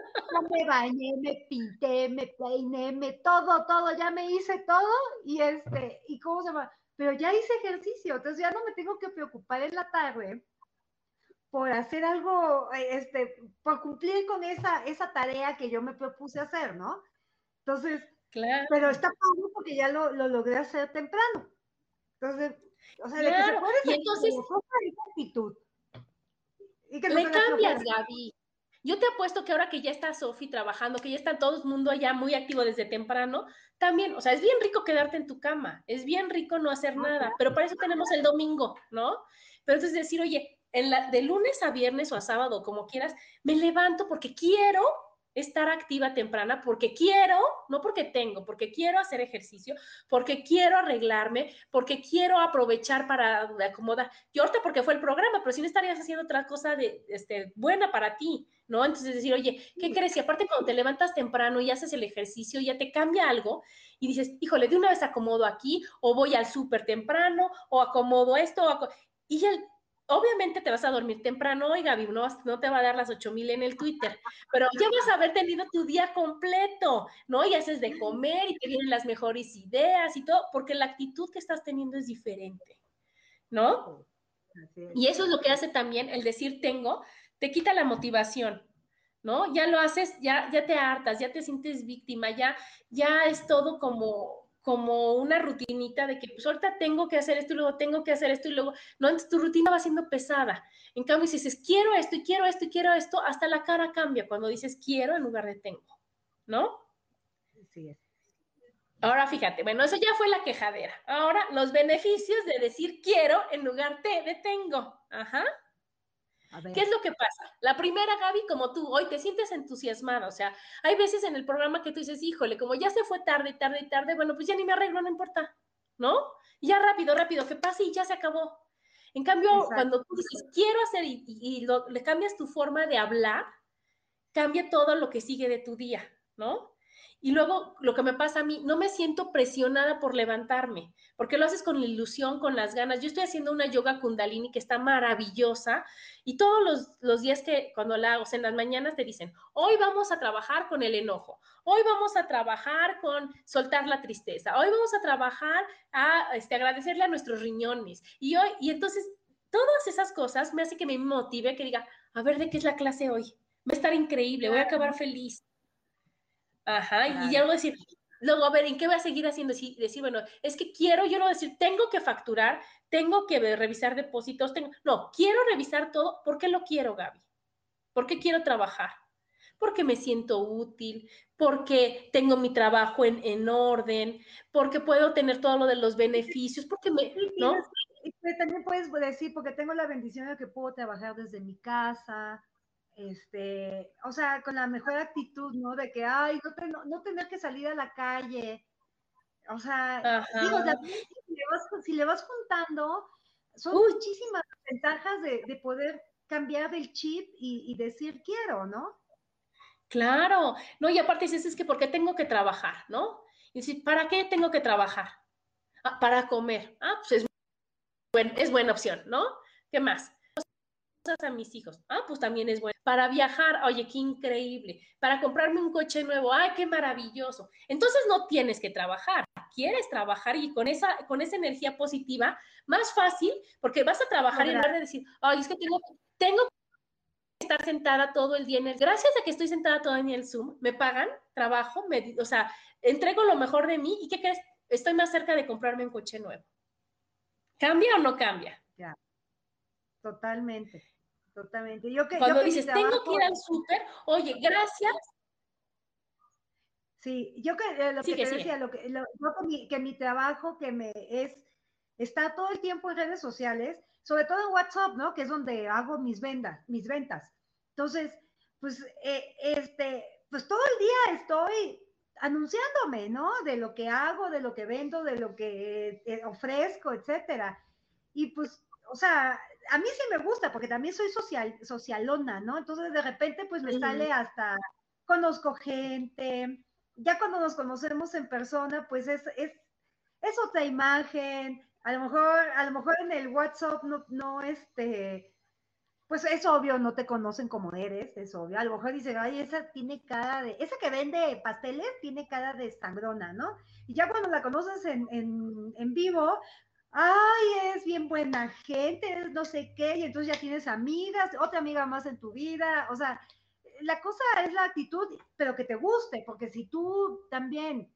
me bañé, me pinté, me peiné, me todo, todo, ya me hice todo y este, y cómo se llama, pero ya hice ejercicio, entonces ya no me tengo que preocupar en la tarde por hacer algo, eh, este, por cumplir con esa, esa tarea que yo me propuse hacer, ¿no? Entonces, claro. pero está padre porque ya lo, lo, logré hacer temprano. Entonces, o sea, claro. de que se puede y entonces, actitud. Y que le cambias, Gaby. Yo te apuesto que ahora que ya está Sofi trabajando, que ya está todo el mundo allá muy activo desde temprano, también, o sea, es bien rico quedarte en tu cama, es bien rico no hacer nada, pero para eso tenemos el domingo, ¿no? Pero entonces decir, oye, en la, de lunes a viernes o a sábado, como quieras, me levanto porque quiero estar activa temprana porque quiero, no porque tengo, porque quiero hacer ejercicio, porque quiero arreglarme, porque quiero aprovechar para acomodar. Y ahorita porque fue el programa, pero si no estarías haciendo otra cosa de, este, buena para ti, ¿no? Entonces decir, oye, ¿qué crees? Y aparte cuando te levantas temprano y haces el ejercicio, ya te cambia algo y dices, híjole, de una vez acomodo aquí, o voy al súper temprano, o acomodo esto, o y el, obviamente te vas a dormir temprano hoy, Gaby, no, no te va a dar las 8000 en el Twitter, pero ya vas a haber tenido tu día completo, ¿no? Y haces de comer y te vienen las mejores ideas y todo, porque la actitud que estás teniendo es diferente, ¿no? Y eso es lo que hace también el decir tengo, te quita la motivación, ¿no? Ya lo haces, ya, ya te hartas, ya te sientes víctima, ya, ya es todo como, como una rutinita de que pues ahorita tengo que hacer esto y luego tengo que hacer esto y luego, no, entonces tu rutina va siendo pesada. En cambio, si dices quiero esto y quiero esto y quiero esto, hasta la cara cambia cuando dices quiero en lugar de tengo, ¿no? Sí. es. Ahora fíjate, bueno, eso ya fue la quejadera. Ahora los beneficios de decir quiero en lugar de tengo. Ajá. ¿Qué es lo que pasa? La primera, Gaby, como tú hoy te sientes entusiasmada, o sea, hay veces en el programa que tú dices, híjole, como ya se fue tarde, tarde, tarde, bueno, pues ya ni me arreglo, no importa, ¿no? Ya rápido, rápido, que pase y ya se acabó. En cambio, cuando tú dices, quiero hacer y, le cambias tu forma de hablar, cambia todo lo que sigue de tu día, ¿no? Y luego lo que me pasa a mí, no me siento presionada por levantarme, porque lo haces con la ilusión, con las ganas. Yo estoy haciendo una yoga kundalini que está maravillosa y todos los, los días que cuando la hago, en las mañanas te dicen, hoy vamos a trabajar con el enojo, hoy vamos a trabajar con soltar la tristeza, hoy vamos a trabajar a este, agradecerle a nuestros riñones. Y hoy, y entonces todas esas cosas me hace que me motive, que diga, a ver de qué es la clase hoy. Va a estar increíble, voy a acabar feliz. Ajá, y ya luego decir, luego a ver, ¿en qué voy a seguir haciendo? Decir, decir, bueno, es que quiero, yo no decir, tengo que facturar, tengo que revisar depósitos, tengo, no, quiero revisar todo, ¿por qué lo quiero, Gaby? ¿Por qué quiero trabajar? Porque me siento útil, porque tengo mi trabajo en, en orden, porque puedo tener todo lo de los beneficios, porque me, ¿no? También puedes decir, porque tengo la bendición de que puedo trabajar desde mi casa, este, o sea, con la mejor actitud, ¿no? De que, ay, no, no tener que salir a la calle. O sea, digo, si, le vas, juntando, son muchísimas ventajas de, poder cambiar el chip y, decir quiero, ¿no? Claro, no, y aparte dices, es que ¿por qué tengo que trabajar, no? Y decir, ¿para qué tengo que trabajar? Ah, para comer. Ah, pues es, es buena opción, ¿no? ¿Qué más? A mis hijos. Ah, pues también es bueno. Para viajar, oye, qué increíble. Para comprarme un coche nuevo, ay, qué maravilloso. Entonces no tienes que trabajar, quieres trabajar y con esa, con esa energía positiva, más fácil, porque vas a trabajar y en lugar de decir, ay, es que tengo, tengo que estar sentada todo el día en el, gracias a que estoy sentada todo en el Zoom, me pagan, trabajo, me, o sea, entrego lo mejor de mí y ¿qué crees? Estoy más cerca de comprarme un coche nuevo. ¿Cambia o no cambia? Ya, totalmente. Totalmente. Yo que, Cuando dices, tengo que ir al súper, oye, gracias. Sí, yo que eh, lo que te decía, lo que, lo, que, mi, trabajo que me es, está todo el tiempo en redes sociales, sobre todo en WhatsApp, ¿no? Que es donde hago mis ventas, mis ventas. Entonces, pues, eh, este, pues todo el día estoy anunciándome, ¿no? De lo que hago, de lo que vendo, de lo que eh, ofrezco, etcétera. Y pues, o sea, a mí sí me gusta, porque también soy social, socialona, ¿no? Entonces de repente pues me sale hasta, conozco gente, ya cuando nos conocemos en persona, pues es, es, es otra imagen, a lo mejor, a lo mejor en el WhatsApp no, no, este, pues es obvio, no te conocen como eres, es obvio. A lo mejor dicen, ay, esa tiene cara de, esa que vende pasteles tiene cara de sangrona, ¿no? Y ya cuando la conoces en, en, en vivo, ay, es bien buena gente, es no sé qué, y entonces ya tienes amigas, otra amiga más en tu vida, o sea, la cosa es la actitud, pero que te guste, porque si tú también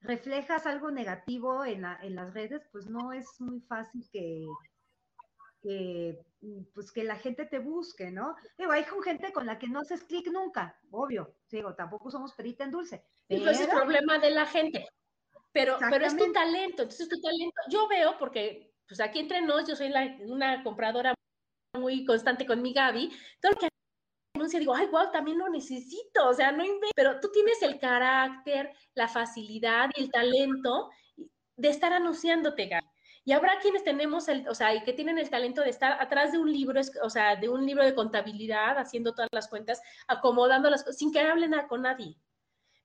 reflejas algo negativo en, las redes, pues no es muy fácil que, pues que la gente te busque, ¿no? Digo, hay gente con la que no haces clic nunca, obvio, digo, tampoco somos perita en dulce. Pero... es el problema de la gente pero, pero es tu talento, entonces tu talento, yo veo, porque pues aquí entre nos, yo soy una compradora muy constante con mi Gaby, todo lo que renuncia, digo, ay, wow, también lo necesito, o sea, no pero tú tienes el carácter, la facilidad y el talento de estar anunciándote, Gaby. Y habrá quienes tenemos el, o sea, y que tienen el talento de estar atrás de un libro, o sea, de un libro de contabilidad, haciendo todas las cuentas, acomodando las cosas, sin que hablen con nadie.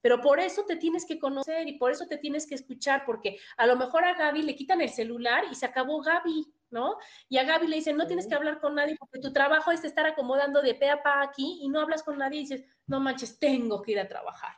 Pero por eso te tienes que conocer y por eso te tienes que escuchar, porque a lo mejor a Gaby le quitan el celular y se acabó Gaby, ¿no? Y a Gaby le dicen, no tienes que hablar con nadie porque tu trabajo es estar acomodando de pe a pa aquí y no hablas con nadie y dices, no manches, tengo que ir a trabajar.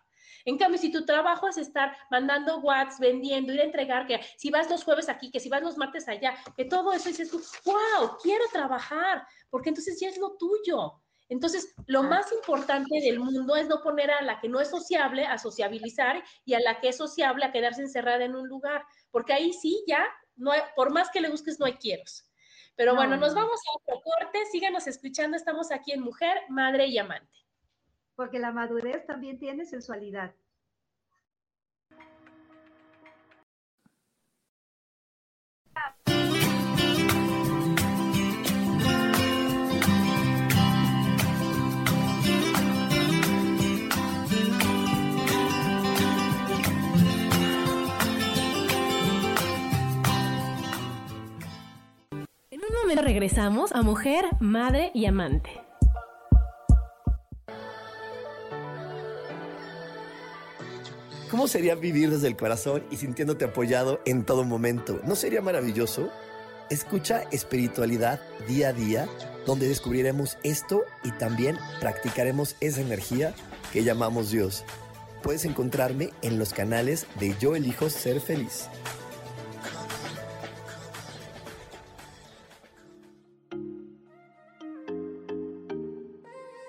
En cambio, si tu trabajo es estar mandando WhatsApp, vendiendo, ir a entregar, que si vas los jueves aquí, que si vas los martes allá, que todo eso dices tú, wow, quiero trabajar, porque entonces ya es lo tuyo. Entonces, lo más importante del mundo es no poner a la que no es sociable a sociabilizar y a la que es sociable a quedarse encerrada en un lugar, porque ahí sí ya, no por más que le busques, no hay quieros. Pero bueno, nos vamos a otro corte, síganos escuchando, estamos aquí en Mujer, Madre y Amante. Porque la madurez también tiene sensualidad. Regresamos a Mujer, Madre y Amante. ¿Cómo sería vivir desde el corazón y sintiéndote apoyado en todo momento? ¿No sería maravilloso? Escucha espiritualidad día a día, donde descubriremos esto y también practicaremos esa energía que llamamos Dios. Puedes encontrarme en los canales de Yo elijo ser feliz.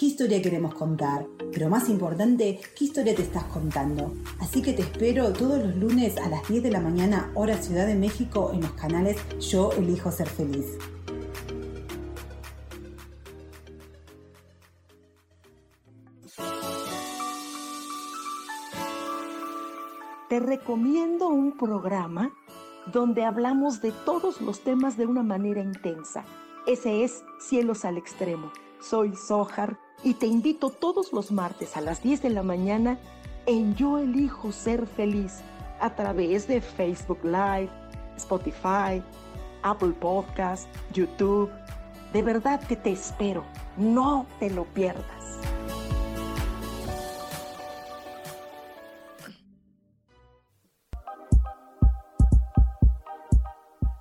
qué historia queremos contar. Pero más importante, qué historia te estás contando. Así que te espero todos los lunes a las 10 de la mañana, hora Ciudad de México, en los canales Yo Elijo Ser Feliz. te recomiendo un programa donde hablamos de todos los temas de una manera intensa. Ese es Cielos al Extremo. Soy Sojar y te invito todos los martes a las 10 de la mañana en Yo Elijo Ser Feliz a través de Facebook Live, Spotify, Apple Podcast, YouTube. De verdad que te espero. No te lo pierdas.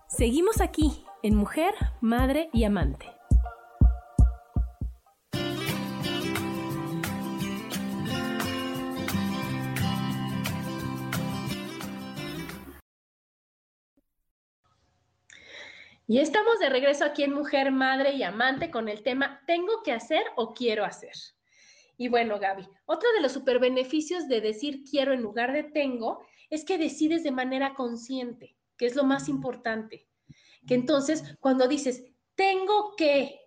Seguimos aquí en Mujer, Madre y Amante. Y estamos de regreso aquí en Mujer, Madre y Amante con el tema ¿Tengo que hacer o quiero hacer? Y bueno, Gaby, otro de los super beneficios de decir quiero en lugar de tengo es que decides de manera consciente, que es lo más importante. Que entonces, cuando dices, tengo que,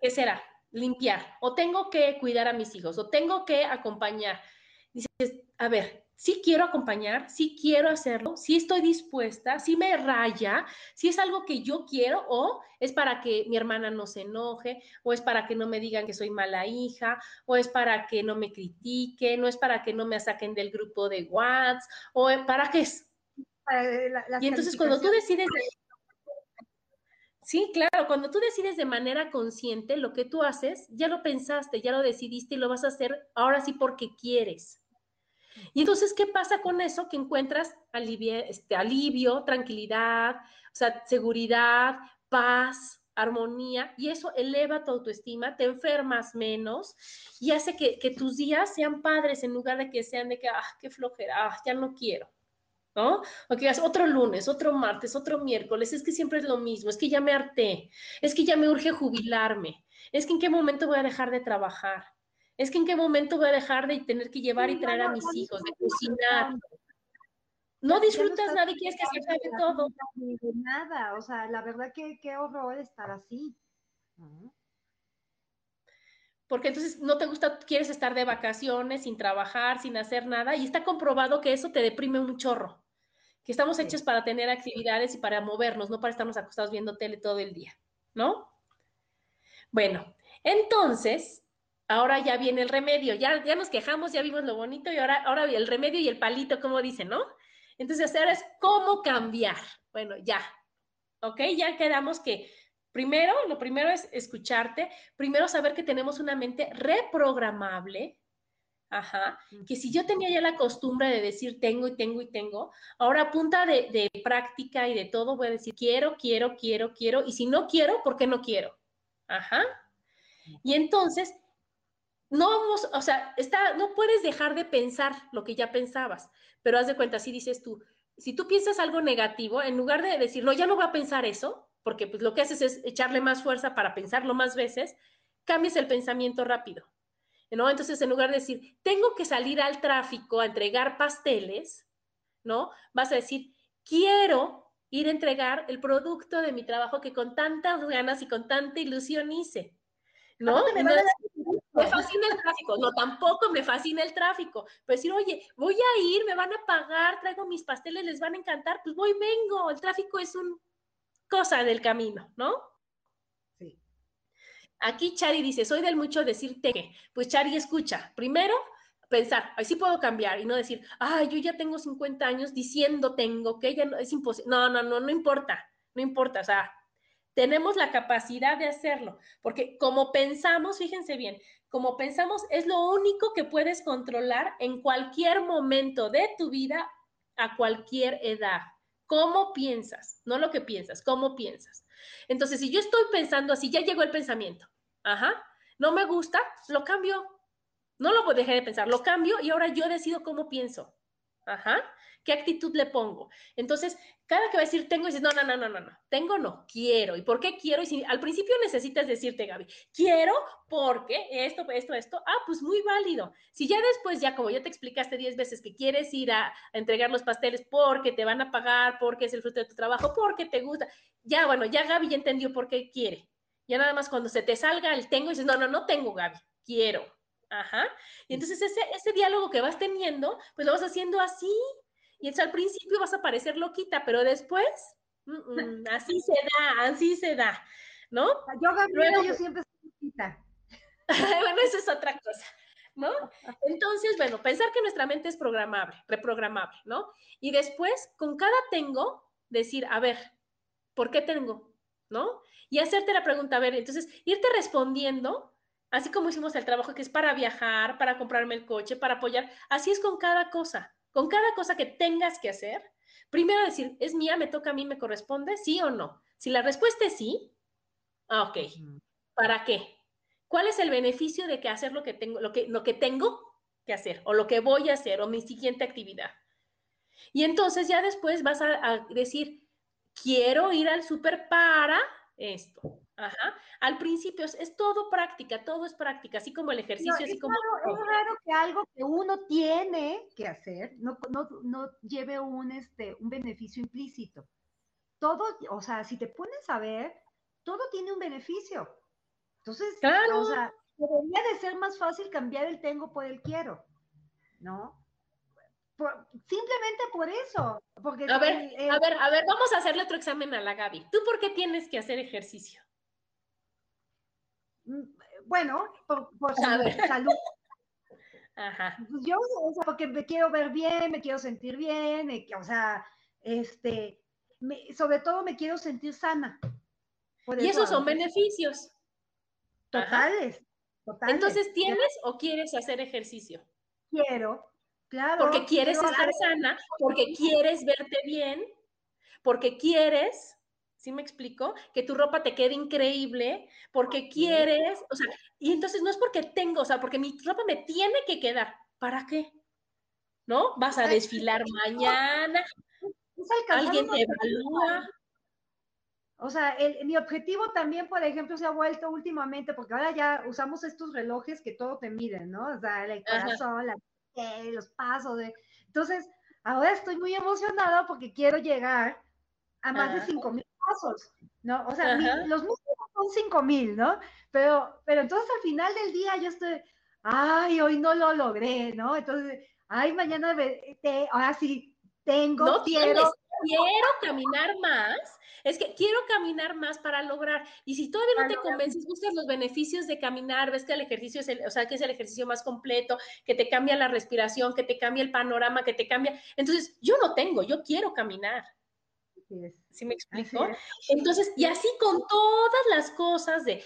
¿qué será? Limpiar, o tengo que cuidar a mis hijos, o tengo que acompañar. Dices, a ver, sí quiero acompañar, sí quiero hacerlo, sí estoy dispuesta, sí me raya, si es algo que yo quiero o es para que mi hermana no se enoje, o es para que no me digan que soy mala hija, o es para que no me critiquen, o es para que no me saquen del grupo de WhatsApp, o para qué es. y entonces cuando tú decides... Sí, claro, cuando tú decides de manera consciente lo que tú haces, ya lo pensaste, ya lo decidiste y lo vas a hacer ahora sí porque quieres. Y entonces, ¿qué pasa con eso? Que encuentras alivio, este, alivio tranquilidad, o sea, seguridad, paz, armonía, y eso eleva tu autoestima, te enfermas menos y hace que, tus días sean padres en lugar de que sean de que, ah, qué flojera, ah, ya no quiero. ¿no? O que otro lunes, otro martes, otro miércoles, es que siempre es lo mismo, es que ya me harté, es que ya me urge jubilarme, es que en qué momento voy a dejar de trabajar, es que en qué momento voy a dejar de tener que llevar y traer a mis hijos, de cocinar. no disfrutas nada y quieres que se acabe todo. De nada, o sea, la verdad que qué horror estar así. Porque entonces no te gusta, quieres estar de vacaciones, sin trabajar, sin hacer nada, y está comprobado que eso te deprime un chorro. Que estamos hechos para tener actividades y para movernos, no para estarnos acostados viendo tele todo el día, ¿no? Bueno, entonces, ahora ya viene el remedio, ya, ya nos quejamos, ya vimos lo bonito y ahora, ahora el remedio y el palito, como dicen, ¿no? Entonces, ahora es cómo cambiar. Bueno, ya, ¿ok? Ya quedamos que primero, lo primero es escucharte, primero saber que tenemos una mente reprogramable, Ajá, que si yo tenía ya la costumbre de decir tengo y tengo y tengo, ahora a punta de, de, práctica y de todo voy a decir quiero, quiero, quiero, quiero, y si no quiero, ¿por qué no quiero? Ajá. Y entonces, no vamos, o sea, está, no puedes dejar de pensar lo que ya pensabas, pero haz de cuenta, si dices tú, si tú piensas algo negativo, en lugar de decir, no, ya no voy a pensar eso, porque pues lo que haces es echarle más fuerza para pensarlo más veces, cambias el pensamiento rápido. ¿no? Entonces, en lugar de decir, tengo que salir al tráfico a entregar pasteles, ¿no? Vas a decir, quiero ir a entregar el producto de mi trabajo que con tantas ganas y con tanta ilusión hice, ¿no? Me, me fascina el tráfico, no, tampoco me fascina el tráfico, pero decir, oye, voy a ir, me van a pagar, traigo mis pasteles, les van a encantar, pues voy, vengo, el tráfico es un cosa del camino, ¿no? Sí. Aquí Chari dice, soy del mucho decirte que, pues Chari escucha, primero pensar, así puedo cambiar y no decir, ay, yo ya tengo 50 años diciendo tengo que ya no, es imposible. No, no, no, no importa, no importa, o sea, tenemos la capacidad de hacerlo, porque como pensamos, fíjense bien, como pensamos es lo único que puedes controlar en cualquier momento de tu vida a cualquier edad. ¿Cómo piensas? No lo que piensas, ¿cómo piensas? Entonces, si yo estoy pensando así, ya llegó el pensamiento, ajá, no me gusta, lo cambio, no lo dejar de pensar, lo cambio y ahora yo decido cómo pienso. Ajá. ¿Qué actitud le pongo? Entonces, cada que va a decir tengo, dices, no, no, no, no, no, no, tengo no, quiero. ¿Y por qué quiero? Y si al principio necesitas decirte, Gaby, quiero porque esto, esto, esto, ah, pues muy válido. Si ya después, ya como ya te explicaste 10 veces que quieres ir a, a, entregar los pasteles porque te van a pagar, porque es el fruto de tu trabajo, porque te gusta, ya, bueno, ya Gaby ya entendió por qué quiere. Ya nada más cuando se te salga el tengo, dices, no, no, no tengo, Gaby, quiero. Ajá. Y entonces ese, ese diálogo que vas teniendo, pues lo vas haciendo así. Y entonces al principio vas a parecer loquita, pero después, mm, mm, así se da, así se da, ¿no? Yo, Gabriela, yo siempre soy loquita. (laughs) bueno, eso es otra cosa, ¿no? Entonces, bueno, pensar que nuestra mente es programable, reprogramable, ¿no? Y después, con cada tengo, decir, a ver, ¿por qué tengo? ¿No? Y hacerte la pregunta, a ver, entonces, irte respondiendo Así como hicimos el trabajo que es para viajar, para comprarme el coche, para apoyar, así es con cada cosa. Con cada cosa que tengas que hacer, primero decir, ¿es mía? ¿Me toca a mí? ¿Me corresponde? ¿Sí o no? Si la respuesta es sí, ah, ok. ¿Para qué? ¿Cuál es el beneficio de que hacer lo que tengo, lo que, lo que tengo que hacer, o lo que voy a hacer, o mi siguiente actividad? Y entonces ya después vas a, a decir, quiero ir al súper para esto. Ajá. Al principio es, todo práctica, todo es práctica, así como el ejercicio, no, así como... Raro, es raro que algo que uno tiene que hacer no, no, no lleve un, este, un beneficio implícito. Todo, o sea, si te pones a ver, todo tiene un beneficio. Entonces, claro. o sea, debería de ser más fácil cambiar el tengo por el quiero, ¿no? Por, simplemente por eso. Porque a ver, el, el... a ver, a ver, vamos a hacerle otro examen a la Gaby. ¿Tú por qué tienes que hacer ejercicio? Bueno, por, por salud, salud. (laughs) Ajá. Pues yo, o sea, porque me quiero ver bien, me quiero sentir bien, eh, o sea, este, me, sobre todo me quiero sentir sana. Por y eso, esos son beneficios. Totales, totales. Entonces, ¿tienes o quieres hacer ejercicio? Quiero, claro. Porque quieres estar sana, porque quieres verte bien, porque quieres ¿sí me explico? Que tu ropa te quede increíble, porque quieres, o sea, y entonces no es porque tengo, o sea, porque mi ropa me tiene que quedar. ¿Para qué? ¿No? Vas a desfilar mañana, alguien te evalúa. O sea, el, mi objetivo también, por ejemplo, se ha vuelto últimamente, porque ahora ya usamos estos relojes que todo te miden, ¿no? O sea, el corazón, la, los pasos. De... Entonces, ahora estoy muy emocionada porque quiero llegar a más de cinco mil pasos, ¿no? O sea, los míos son cinco mil, ¿no? Pero, pero entonces al final del día yo estoy, ay, hoy no lo logré, ¿no? Entonces, ay, mañana, te, ahora sí, tengo, no quiero. quiero caminar más, es que quiero caminar más para lograr. Y si todavía no te convences, buscas los beneficios de caminar, ves que el ejercicio es el, o sea, que es el ejercicio más completo, que te cambia la respiración, que te cambia el panorama, que te cambia. Entonces, yo no tengo, yo quiero caminar. ¿Sí me explico? Entonces, y así con todas las cosas de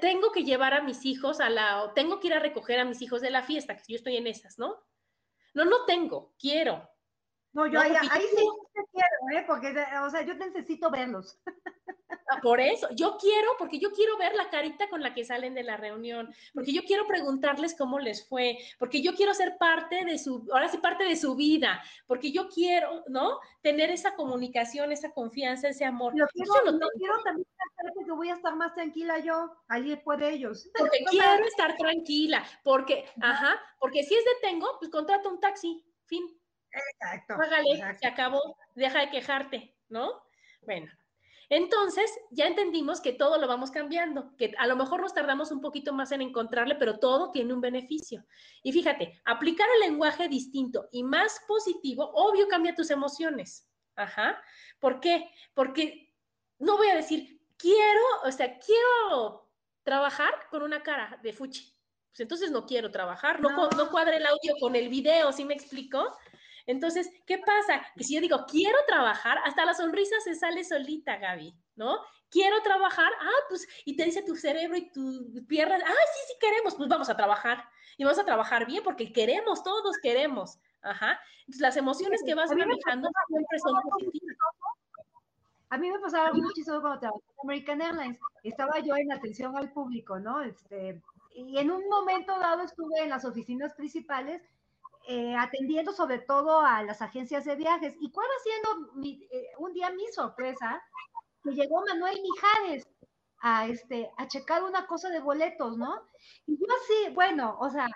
tengo que llevar a mis hijos a la, tengo que ir a recoger a mis hijos de la fiesta, que yo estoy en esas, ¿no? No, no tengo, quiero. No, yo ahí, sí te quiero, ¿eh? Porque, o sea, yo necesito verlos. Ah, por eso, yo quiero, porque yo quiero ver la carita con la que salen de la reunión, porque yo quiero preguntarles cómo les fue, porque yo quiero ser parte de su, ahora sí, parte de su vida, porque yo quiero, ¿no? Tener esa comunicación, esa confianza, ese amor. Yo quiero, quiero también que voy a estar más tranquila yo, allí puede ellos. Porque (laughs) quiero estar tranquila, porque, ajá, porque si es de tengo, pues contrata un taxi, fin. Exacto. se acabó, deja de quejarte, ¿no? Bueno, entonces ya entendimos que todo lo vamos cambiando, que a lo mejor nos tardamos un poquito más en encontrarle, pero todo tiene un beneficio. Y fíjate, aplicar el lenguaje distinto y más positivo, obvio cambia tus emociones. Ajá. ¿Por qué? Porque no voy a decir, quiero, o sea, quiero trabajar con una cara de fuchi. Pues entonces no quiero trabajar, no, no. no cuadra el audio con el video, ¿sí me explico? Entonces, ¿qué pasa? Que si yo digo, quiero trabajar, hasta la sonrisa se sale solita, Gaby, ¿no? Quiero trabajar, ah, pues, y te dice tu cerebro y tu pierna, ah, sí, sí queremos, pues vamos a trabajar. Y vamos a trabajar bien porque queremos, todos queremos. Ajá. Entonces, las emociones que vas manejando siempre son positivas. A mí me pasaba algo muchísimo cuando trabajaba en American Airlines. Estaba yo en atención al público, ¿no? Este, y en un momento dado estuve en las oficinas principales eh, atendiendo sobre todo a las agencias de viajes. ¿Y cuál va siendo eh, un día mi sorpresa? Que llegó Manuel Mijares a, este, a checar una cosa de boletos, ¿no? Y yo así, bueno, o sea,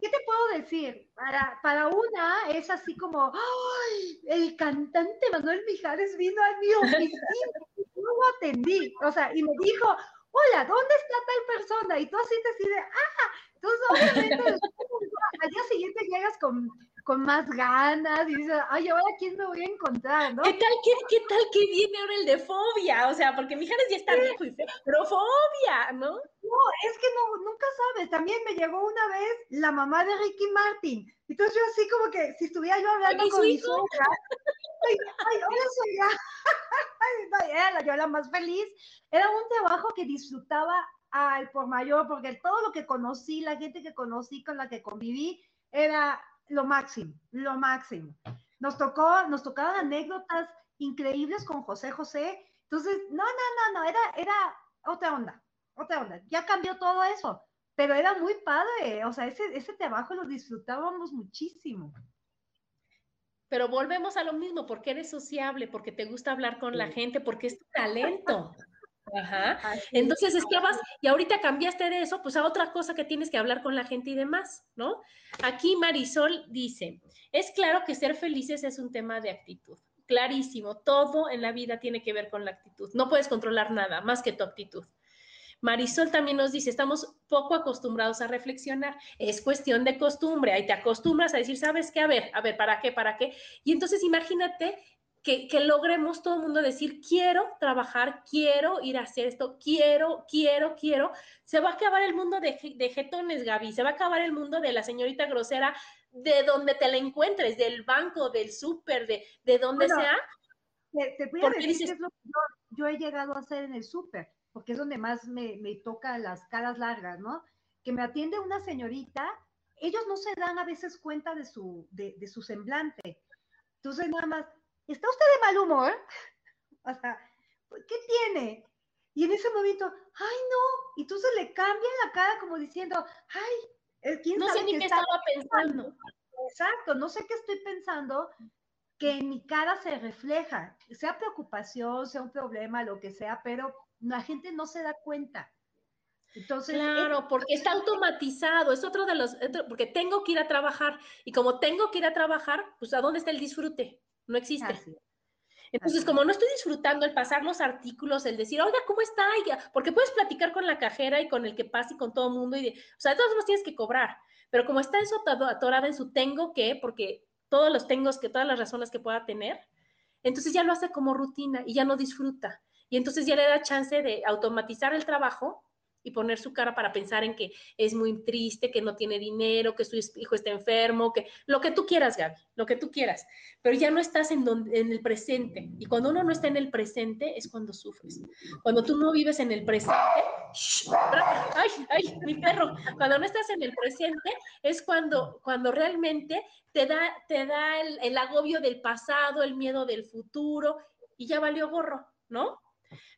¿qué te puedo decir? Para, para una es así como, ¡ay! El cantante Manuel Mijares vino a mi oficina, (laughs) yo lo atendí, o sea, y me dijo, hola, ¿dónde está tal persona? Y tú así te decides, ah, entonces obviamente al día siguiente llegas con, con más ganas y dices, ay, ahora quién me voy a encontrar, ¿no? ¿Qué tal que, qué tal que viene ahora el de fobia? O sea, porque Mijares ya está viejo y feo, pero fobia, ¿no? No, es que no, nunca sabes. También me llegó una vez la mamá de Ricky Martin. Entonces yo así como que si estuviera yo hablando con mi suegra, ay, ay, hola suegra. (laughs) era yo la más feliz. Era un trabajo que disfrutaba al por mayor, porque todo lo que conocí, la gente que conocí, con la que conviví, era lo máximo, lo máximo. Nos tocó, nos tocaban anécdotas increíbles con José José. Entonces, no, no, no, no, era, era otra onda, otra onda. Ya cambió todo eso, pero era muy padre. O sea, ese, ese trabajo lo disfrutábamos muchísimo. Pero volvemos a lo mismo, porque eres sociable, porque te gusta hablar con la gente, porque es tu talento. Ajá. Entonces estabas, y ahorita cambiaste de eso, pues a otra cosa que tienes que hablar con la gente y demás, ¿no? Aquí Marisol dice, es claro que ser felices es un tema de actitud. Clarísimo, todo en la vida tiene que ver con la actitud. No puedes controlar nada más que tu actitud. Marisol también nos dice, estamos poco acostumbrados a reflexionar, es cuestión de costumbre, ahí te acostumbras a decir, ¿sabes qué? A ver, a ver, ¿para qué? ¿Para qué? Y entonces imagínate que, logremos todo el mundo decir, quiero trabajar, quiero ir a hacer esto, quiero, quiero, quiero. Se va a acabar el mundo de, de jetones, Gaby, se va a acabar el mundo de la señorita grosera, de donde te la encuentres, del banco, del súper, de, de donde sea. Te, voy a decir es lo que yo, he llegado a hacer en el súper, porque es donde más me, me toca las caras largas, ¿no? Que me atiende una señorita, ellos no se dan a veces cuenta de su, de, de su semblante. Entonces, nada más, ¿está usted de mal humor? (laughs) O sea, ¿qué tiene? Y en ese momento, ay, no, y entonces le cambia la cara como diciendo, ay, ¿quién no sé ni qué estaba pensando. Exacto, no sé qué estoy pensando, que en mi cara se refleja, sea preocupación, sea un problema, lo que sea, pero la gente no se da cuenta. Entonces, claro, porque está automatizado, es otro de los, porque tengo que ir a trabajar y como tengo que ir a trabajar, pues ¿a dónde está el disfrute? No existe. Entonces, como no estoy disfrutando el pasar los artículos, el decir, oiga, ¿cómo está? Porque puedes platicar con la cajera y con el que pasa y con todo el mundo, y de, o sea, de todos modos tienes que cobrar, pero como está eso atorada en su tengo que, porque todos los tengo que, todas las razones que pueda tener, entonces ya lo hace como rutina y ya no disfruta. Y entonces ya le da chance de automatizar el trabajo y poner su cara para pensar en que es muy triste, que no tiene dinero, que su hijo está enfermo, que lo que tú quieras, Gaby, lo que tú quieras, pero ya no estás en, donde, en el presente. Y cuando uno no está en el presente es cuando sufres. Cuando tú no vives en el presente, ay, ay, mi perro, cuando no estás en el presente es cuando, cuando realmente te da, te da el, el agobio del pasado, el miedo del futuro y ya valió gorro, ¿no?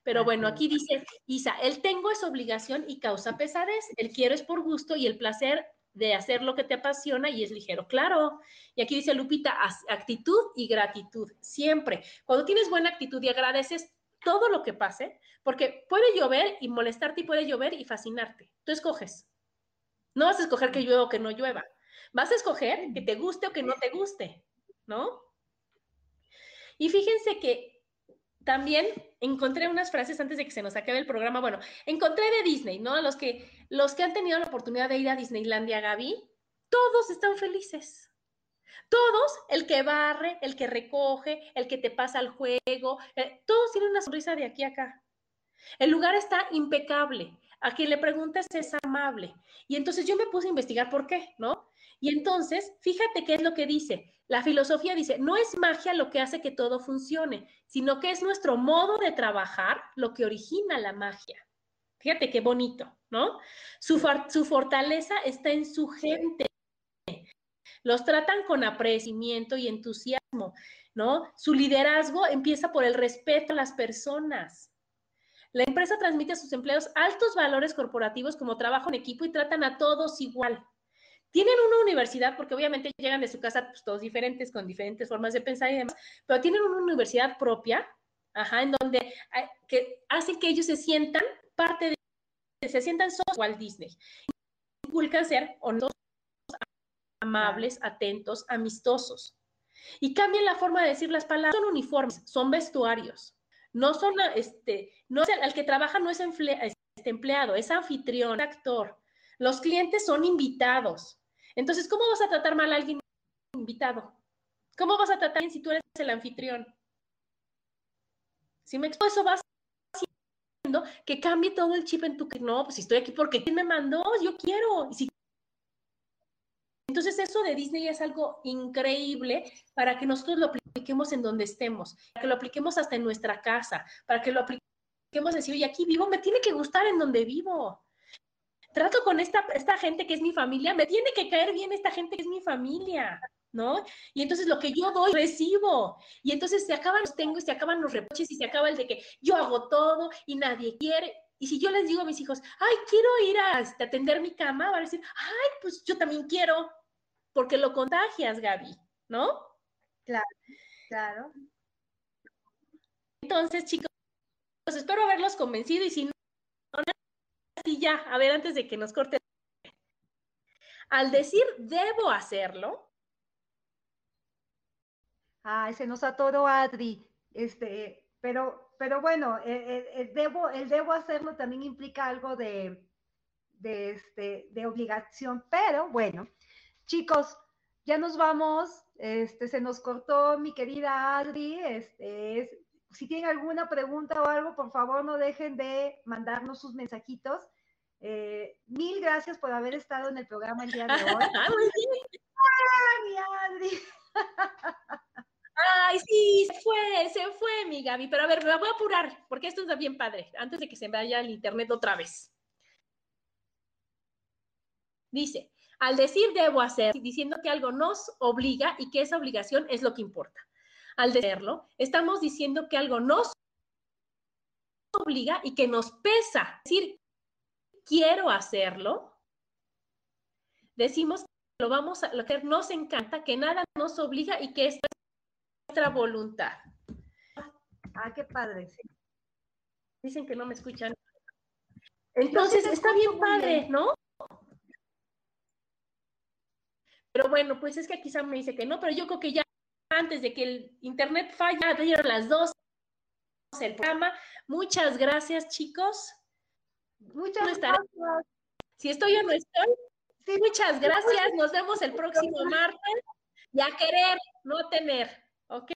Pero bueno, aquí dice Isa, el tengo es obligación y causa pesadez, el quiero es por gusto y el placer de hacer lo que te apasiona y es ligero. Claro. Y aquí dice Lupita, actitud y gratitud, siempre. Cuando tienes buena actitud y agradeces todo lo que pase, porque puede llover y molestarte y puede llover y fascinarte. Tú escoges. No vas a escoger que llueva o que no llueva. Vas a escoger que te guste o que no te guste, ¿no? Y fíjense que también encontré unas frases antes de que se nos acabe el programa. Bueno, encontré de Disney, ¿no? Los que, los que han tenido la oportunidad de ir a Disneylandia, Gaby, todos están felices. Todos, el que barre, el que recoge, el que te pasa el juego, eh, todos tienen una sonrisa de aquí a acá. El lugar está impecable. A quien le preguntes es amable. Y entonces yo me puse a investigar por qué, ¿no? Y entonces, fíjate qué es lo que dice. La filosofía dice, no es magia lo que hace que todo funcione, sino que es nuestro modo de trabajar lo que origina la magia. Fíjate qué bonito, ¿no? Su, fortaleza está en su gente. Los tratan con apreciamiento y entusiasmo, ¿no? Su liderazgo empieza por el respeto a las personas. La empresa transmite a sus empleados altos valores corporativos como trabajo en equipo y tratan a todos igual. Tienen una universidad, porque obviamente llegan de su casa pues, todos diferentes, con diferentes formas de pensar y demás, pero tienen una universidad propia, ajá, en donde que hace que ellos se sientan parte de, se sientan sos Walt Disney. Inculcan ser honestos, amables, atentos, amistosos. Y cambian la forma de decir las palabras. Son uniformes, son vestuarios. No son, este, no es el, que trabaja no es este empleado, es anfitrión, actor. Los clientes son invitados. Entonces, ¿cómo vas a tratar mal a alguien invitado? ¿Cómo vas a tratar bien si tú eres el anfitrión? Si me explico, eso vas haciendo que cambie todo el chip en tu que no, pues si estoy aquí porque ¿quién me mandó? Yo quiero. Entonces, eso de Disney es algo increíble para que nosotros lo apliquemos en donde estemos, para que lo apliquemos hasta en nuestra casa, para que lo apliquemos decir, oye, aquí vivo, me tiene que gustar en donde vivo trato con esta, esta gente que es mi familia, me tiene que caer bien esta gente que es mi familia, ¿no? Y entonces lo que yo doy, recibo. Y entonces se acaban los tengo y se acaban los reproches y se acaba el de que yo hago todo y nadie quiere. Y si yo les digo a mis hijos, ay, quiero ir a, este, atender mi cama, van a decir, ay, pues yo también quiero, porque lo contagias, Gaby, ¿no? Claro, claro. Entonces, chicos, pues espero haberlos convencido y si no, y ya, a ver, antes de que nos corte. Al decir debo hacerlo. Ay, se nos atoró Adri. Este, pero, pero bueno, el, debo, el debo hacerlo también implica algo de, de, este, de obligación, pero bueno, chicos, ya nos vamos. Este, se nos cortó mi querida Adri. Este, si tienen alguna pregunta o algo, por favor no dejen de mandarnos sus mensajitos. Eh, mil gracias por haber estado en el programa el día de (laughs) hoy. ¡Ay, Ay, sí, se fue, se fue, mi Gaby. Pero a ver, me voy a apurar, porque esto está bien padre, antes de que se vaya al internet otra vez. Dice, al decir debo hacer, diciendo que algo nos obliga y que esa obligación es lo que importa. Al decirlo, estamos diciendo que algo nos obliga y que nos pesa. Es decir, quiero hacerlo, decimos que lo vamos a hacer, nos encanta, que nada nos obliga y que es nuestra voluntad. Ah, qué padre. Dicen que no me escuchan. Entonces está bien padre, ¿no? Pero bueno, pues es que quizá me dice que no, pero yo creo que ya antes de que el internet falle, ya dieron las dos el programa. Muchas gracias, chicos. Muchas gracias. Si estoy o no estoy. Muchas gracias. Nos vemos el próximo martes. Y a querer, no tener. ¿Ok?